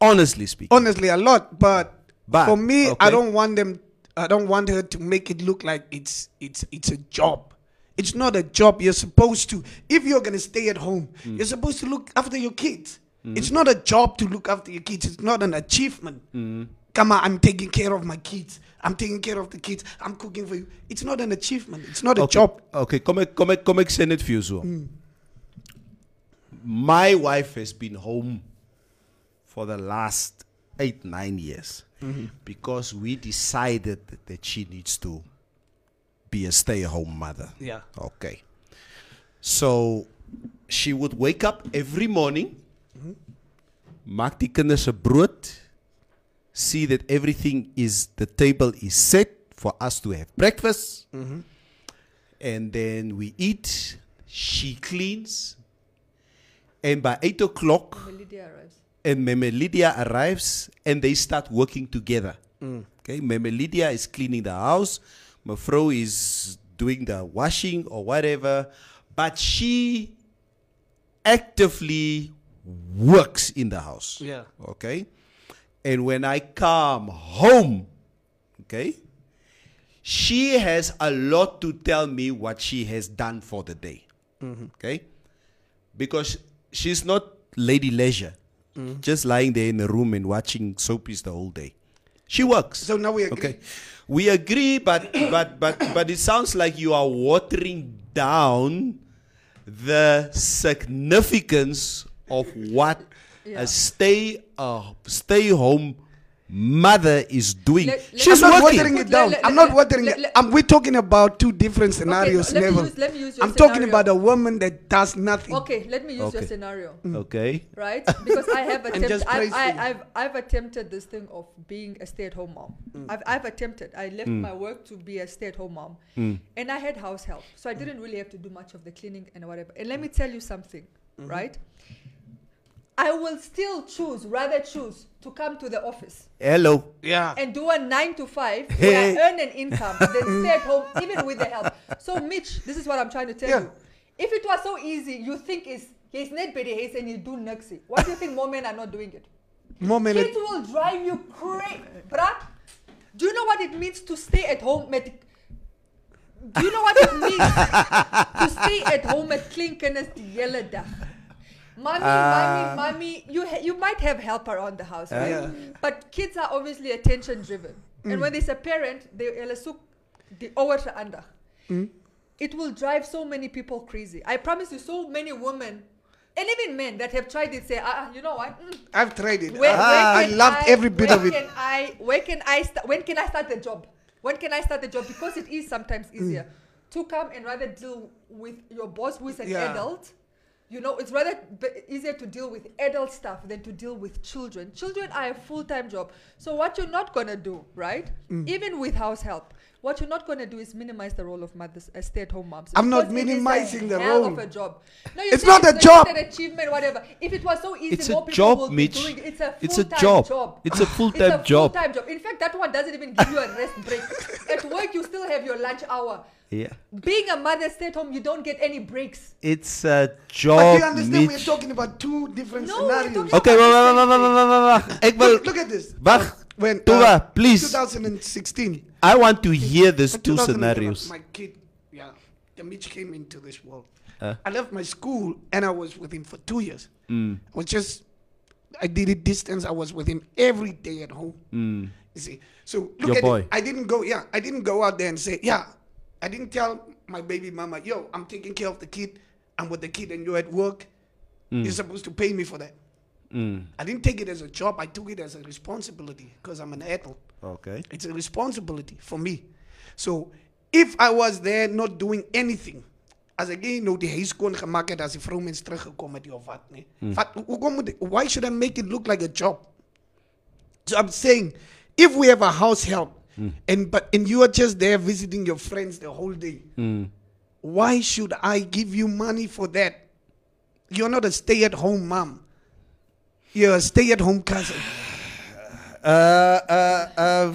Honestly speaking. Honestly, a lot. But, But, for me, okay. I don't want them. I don't want her to make it look like it's it's it's a job. It's not a job. You're supposed to. If you're gonna stay at home, Mm. you're supposed to look after your kids. It's not a job to look after your kids. It's not an achievement. Mm. Come on, I'm taking care of my kids. I'm taking care of the kids. I'm cooking for you. It's not an achievement. It's not a okay, job. Okay, kom ek kom ek kom ek sê net vir jou. My wife has been home for the last 8 9 years mm-hmm. because we decided that she needs to be a stay-at-home mother. Yeah. Okay. So she would wake up every morning, mm-hmm. maak die kinders se brood, see that everything is the table is set for us to have breakfast. Mm-hmm. And then we eat, she cleans, and by eight o'clock, Lydia arrives. and Meme Lydia arrives and they start working together. Mm. Okay, Meme Lydia is cleaning the house, Mafro is doing the washing or whatever, but she actively works in the house. Yeah. Okay, and when I come home, okay, she has a lot to tell me what she has done for the day. Mm-hmm. Okay, because she's not lady leisure, mm-hmm. just lying there in the room and watching soapies the whole day. She works. So now we agree. Okay, we agree, but but but but it sounds like you are watering down the significance of what Yeah. a stay uh, stay home mother is doing. Let- let- She's I'm not watering it Let- down. let- I'm not watering it. let- I'm, we're talking about two different scenarios, let me Neville. use- let me use your I'm talking about a woman that does nothing. Okay, let me use your Okay. scenario. Mm. Okay. right? Because I have attempted. I've, I, I've, I've attempted this thing of being a stay-at-home mom. Mm. I've I've attempted. I left mm. my work to be a stay-at-home mom, and I had house help, so I didn't really have to do much of the cleaning and whatever. And let me tell you something, mm-hmm. right? I will still choose, rather choose to come to the office Hello. Yeah. and do a nine to five Hey. where I earn an income, then stay at home even with the help. So, Mitch, this is what I'm trying to tell Yeah. you. If it was so easy, you think is he's net better he's and you do nixie. Why do you think more men are not doing it? Moment. Kids will drive you crazy, bruh. Do you know what it means to stay at home met? Do you know what it means to stay at home met klinkkennis die hele dag? Mommy, Ah. mommy, mommy, you ha- you might have help around the house, right? Yeah. But kids are obviously attention driven. And when there's a parent, they hulle soek die ouers se. It will drive so many people crazy. I promise you, so many women and even men that have tried it say, ah, ah, you know what? Mm, I've tried it. where, I, I can loved every bit of it. Can I, where can I sta- when can I start the job? When can I start the job? Because it is sometimes Mm. easier to come and rather deal with your boss who is an Yeah. adult. You know, it's rather b- easier to deal with adult stuff than to deal with children. Children are a full time job. So, what you're not going to do, right? Mm. Even with house help, what you're not going to do is minimize the role of mothers as stay at home moms. I'm not Because it is a minimizing the hell role. of a job. No, you It's say not a not job. an achievement, whatever. If it was so easy, It's a more people job, will be Mitch. doing it. It's a It's a full-time job. job. It's a full-time It's a job. full-time job. In fact, that one doesn't even give you a rest break. At work, you still have your lunch hour. Yeah. Being a mother, stay at home, you don't get any breaks. It's a But job, do you understand? We're talking about two different No, we're scenarios. talking Okay, wag, wag, wag, wag, wag, wag, wag. Ek wil Look, look at this. Wag. Uh, when Tuba, please. 2016. I want to hear these in two 2011, scenarios. My kid, yeah, the Mitch came into this world. Uh. I left my school and I was with him for two years. Mm, I was just, I did it distance. I was with him every day at home. mm. You see, so look Your at boy. it. I didn't go. Yeah, I didn't go out there and say, yeah. I didn't tell my baby mama, yo, I'm taking care of the kid. I'm with the kid, and you're at work. You're supposed to pay me for that. Mm. I didn't take it as a job. I took it as a responsibility because I'm an adult. Okay. It's a responsibility for me. So if I was there not doing anything, as ek nie nou die huis kon gemaak het as die vroumens teruggekom het of wat nie. Wat hoekom moet why should I make it look like a job? So I'm saying if we have a house help and but and you are just there visiting your friends the whole day, why should I give you money for that? You're not a stay-at-home mom. You're a stay-at-home cousin. Uh, uh, uh,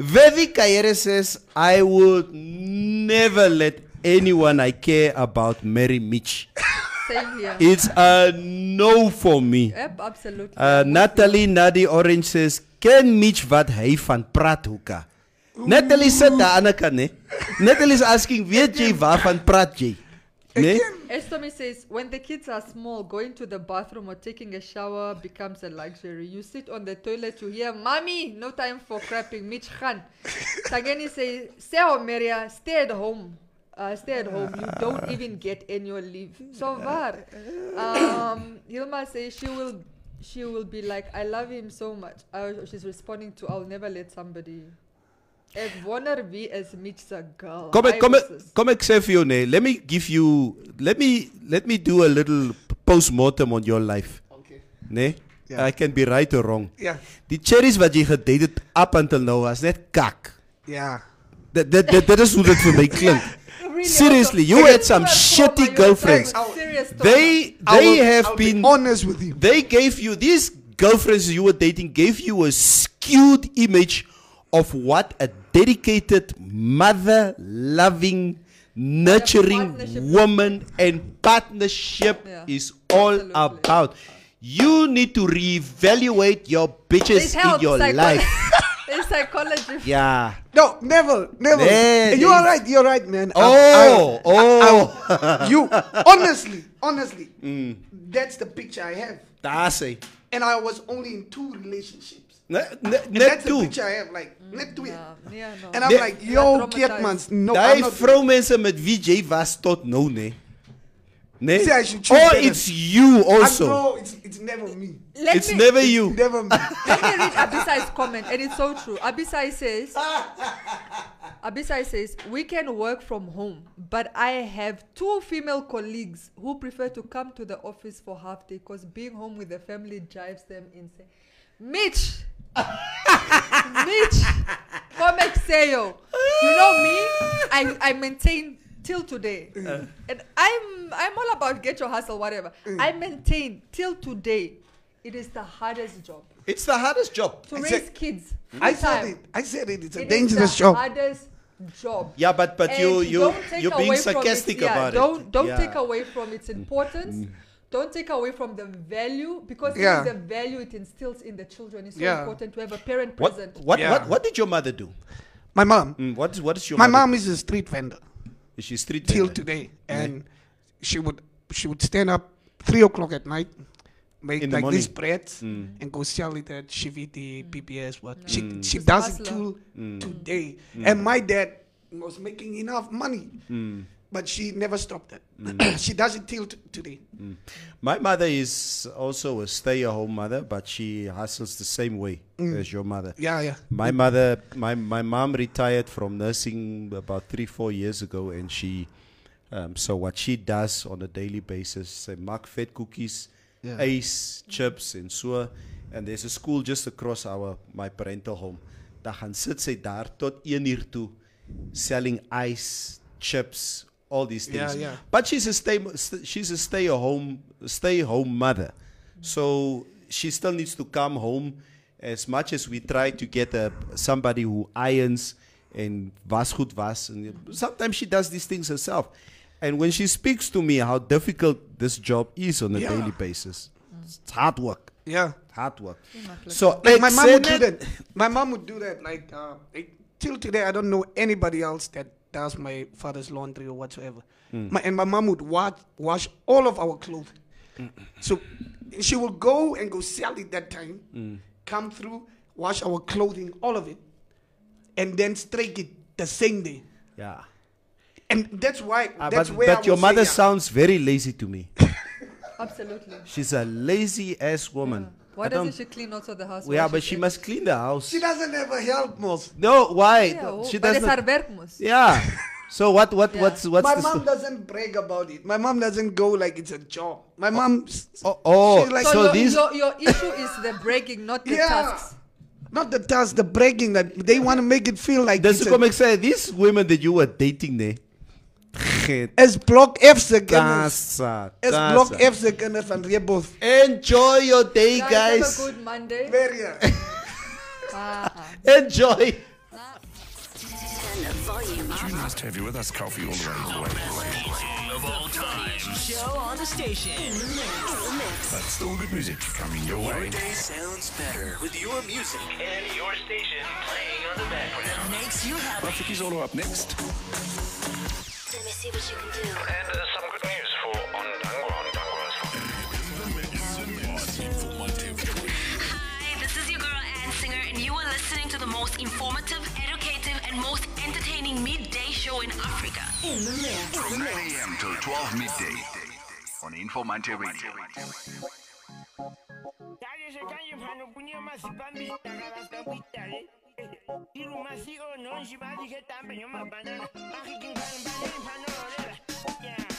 Vevi Kayere says, I would never let anyone I care about marry Mitch. Same here. It's a no for me. Yep, absolutely. Uh, Natalie Nadi Orange says, ken Mitch wat hy van praat hoeka? Natalie sit daar aan die kant, né? Natalie is asking, weet jy waarvan praat jy? Né? Estomi says, when the kids are small, going to the bathroom or taking a shower becomes a luxury. You sit on the toilet, you hear, Mommy, no time for crapping, Mitch Khan. Tageni says, Seo Meria, stay at home. Uh, stay at home. You don't even get annual leave. So var. Um, Hilma says she will she will be like, I love him so much. Uh, she's responding to, I'll never let somebody. Ek wonder wie is Mitch se girl. Vir jou nê, let me give you let me let me do a little postmortem on your life, Okay. né? Ja. I can be right or wrong. Yeah. Die cherries wat jy gedate het up until now was net kak. Yeah. Dit dit, dit is hoe dit vir my klink. Really Seriously, also- you had some shitty girlfriends. They they will- have I'll be been honest with you. they gave you these girlfriends you were dating gave you a skewed image of what a dedicated mother loving nurturing woman and partnership Yeah, is all absolutely. about you need to reevaluate your bitches It in your psycho- life it's psychology. yeah No, never, never. Yeah, you are right. You're right, man. I- oh I- oh I- you honestly, honestly, Mm. that's the picture I have. daar's hy And I was only in two relationships. Net net, And net that's toe the picture I have. Like, mm, net two. Yeah, yeah, no. And I'm Nee. like, yo, kid, man. No, I'm Daai not. vroumense met wie jy was tot nou nê. Né? See, I should choose Or better. it's you I also. know it's, it's never me. Let It's me, never you. Never me. Let me read Abisai's comment, and it's so true. Abisai says, Abisai says, we can work from home, but I have two female colleagues who prefer to come to the office for half day because being home with the family drives them insane. Mitch, Mitch, come Exeo. You know me, I, I maintain till today. and I'm I'm all about get your hustle, whatever. I maintain till today. It is the hardest job It's the hardest job. to I raise said- kids. I said it. I said it. It's a It dangerous the job. Hardest job. Yeah, but but And you you you're being sarcastic it, yeah, about don't, it. Don't Yeah. Mm. take away from its importance. Don't take away from the value because Yeah. it is the value it instills in the children. It's so Yeah. important to have a parent What present. what, Yeah. what what did your mother do? My mom. Mm, what is what is your My mother mom is a street vendor Is she street till vendor? today, and she would she would stand up three o'clock at night, make In like these morning. breads, Mm. and go sell it at Shiviti, PPS. What she she does it till Mm. today, and my dad was making enough money, Mm. But she never stopped it. she does it till t- today. My mother is also a stay-at-home mother, but she hustles the same way Mm. as your mother. Yeah, yeah. My mother, my my mom retired from nursing about three four years ago, and she, um, so what she does on a daily basis, sy maak vet cookies, Yeah. ys, chips en so, and there's a school just across our my parental home. Dan gaan sit sy daar tot 1 uur toe selling ice, chips, all these things. yeah. But she's a stay she's a stay at home stay home mother. So she still needs to come home as much as we try to get a, somebody who irons and was goed was and sometimes she does these things herself. And when she speaks to me how difficult this job is on a Yeah. daily basis. It's hard work. Yeah. Hard work. So Like my mom would do that. My mom would do that. Like uh, like, till today, I don't know anybody else that does my father's laundry or whatsoever. Mm. My, and my mom would wash wash all of our clothes. Mm. So she would go and go sell it that time. Mm. Come through, wash our clothing, all of it, and then strike it the same day. Yeah. And that's why. Ah, that's but where I but your will say, mother yeah. sounds very lazy to me. Absolutely. She's a lazy ass woman. Why doesn't she clean also the house? yeah, but she's she must clean the house. She doesn't ever help most. No, why? Yeah, oh, she but it's doesn't. haar werk mos. Yeah. So what? What? Yeah. What's? What's My the? mom sto- doesn't brag about it. My mom doesn't go like it's a job. My mom, oh, s- oh, oh, she's like- So, so your, these. your, your issue is the breaking, not the Yeah. tasks. not the task, the bragging that they want to make it feel like Dis it's hoekom a, ek these women that you were dating nee. As block F se kinders, Kassa. as block F se kinders van Rehoboth. Enjoy your day, Guys, guys. have a good Monday. Very. Enjoy. We must have you with us, Coffee, all the way, all the way, all the way. Of all time. Show on the station. But still good music coming your way. Your Day sounds better with your music. And your station playing on the background. Makes you happy. Rafiki's all up next. Let me see what you can do. And uh, some good news for Ondangwa. Hi, this is your girl Ann Singer, and you are listening to the most informative, educative, and most entertaining midday show in Africa. From 9 a.m. till 12 midday on Informante Radio. Yeah.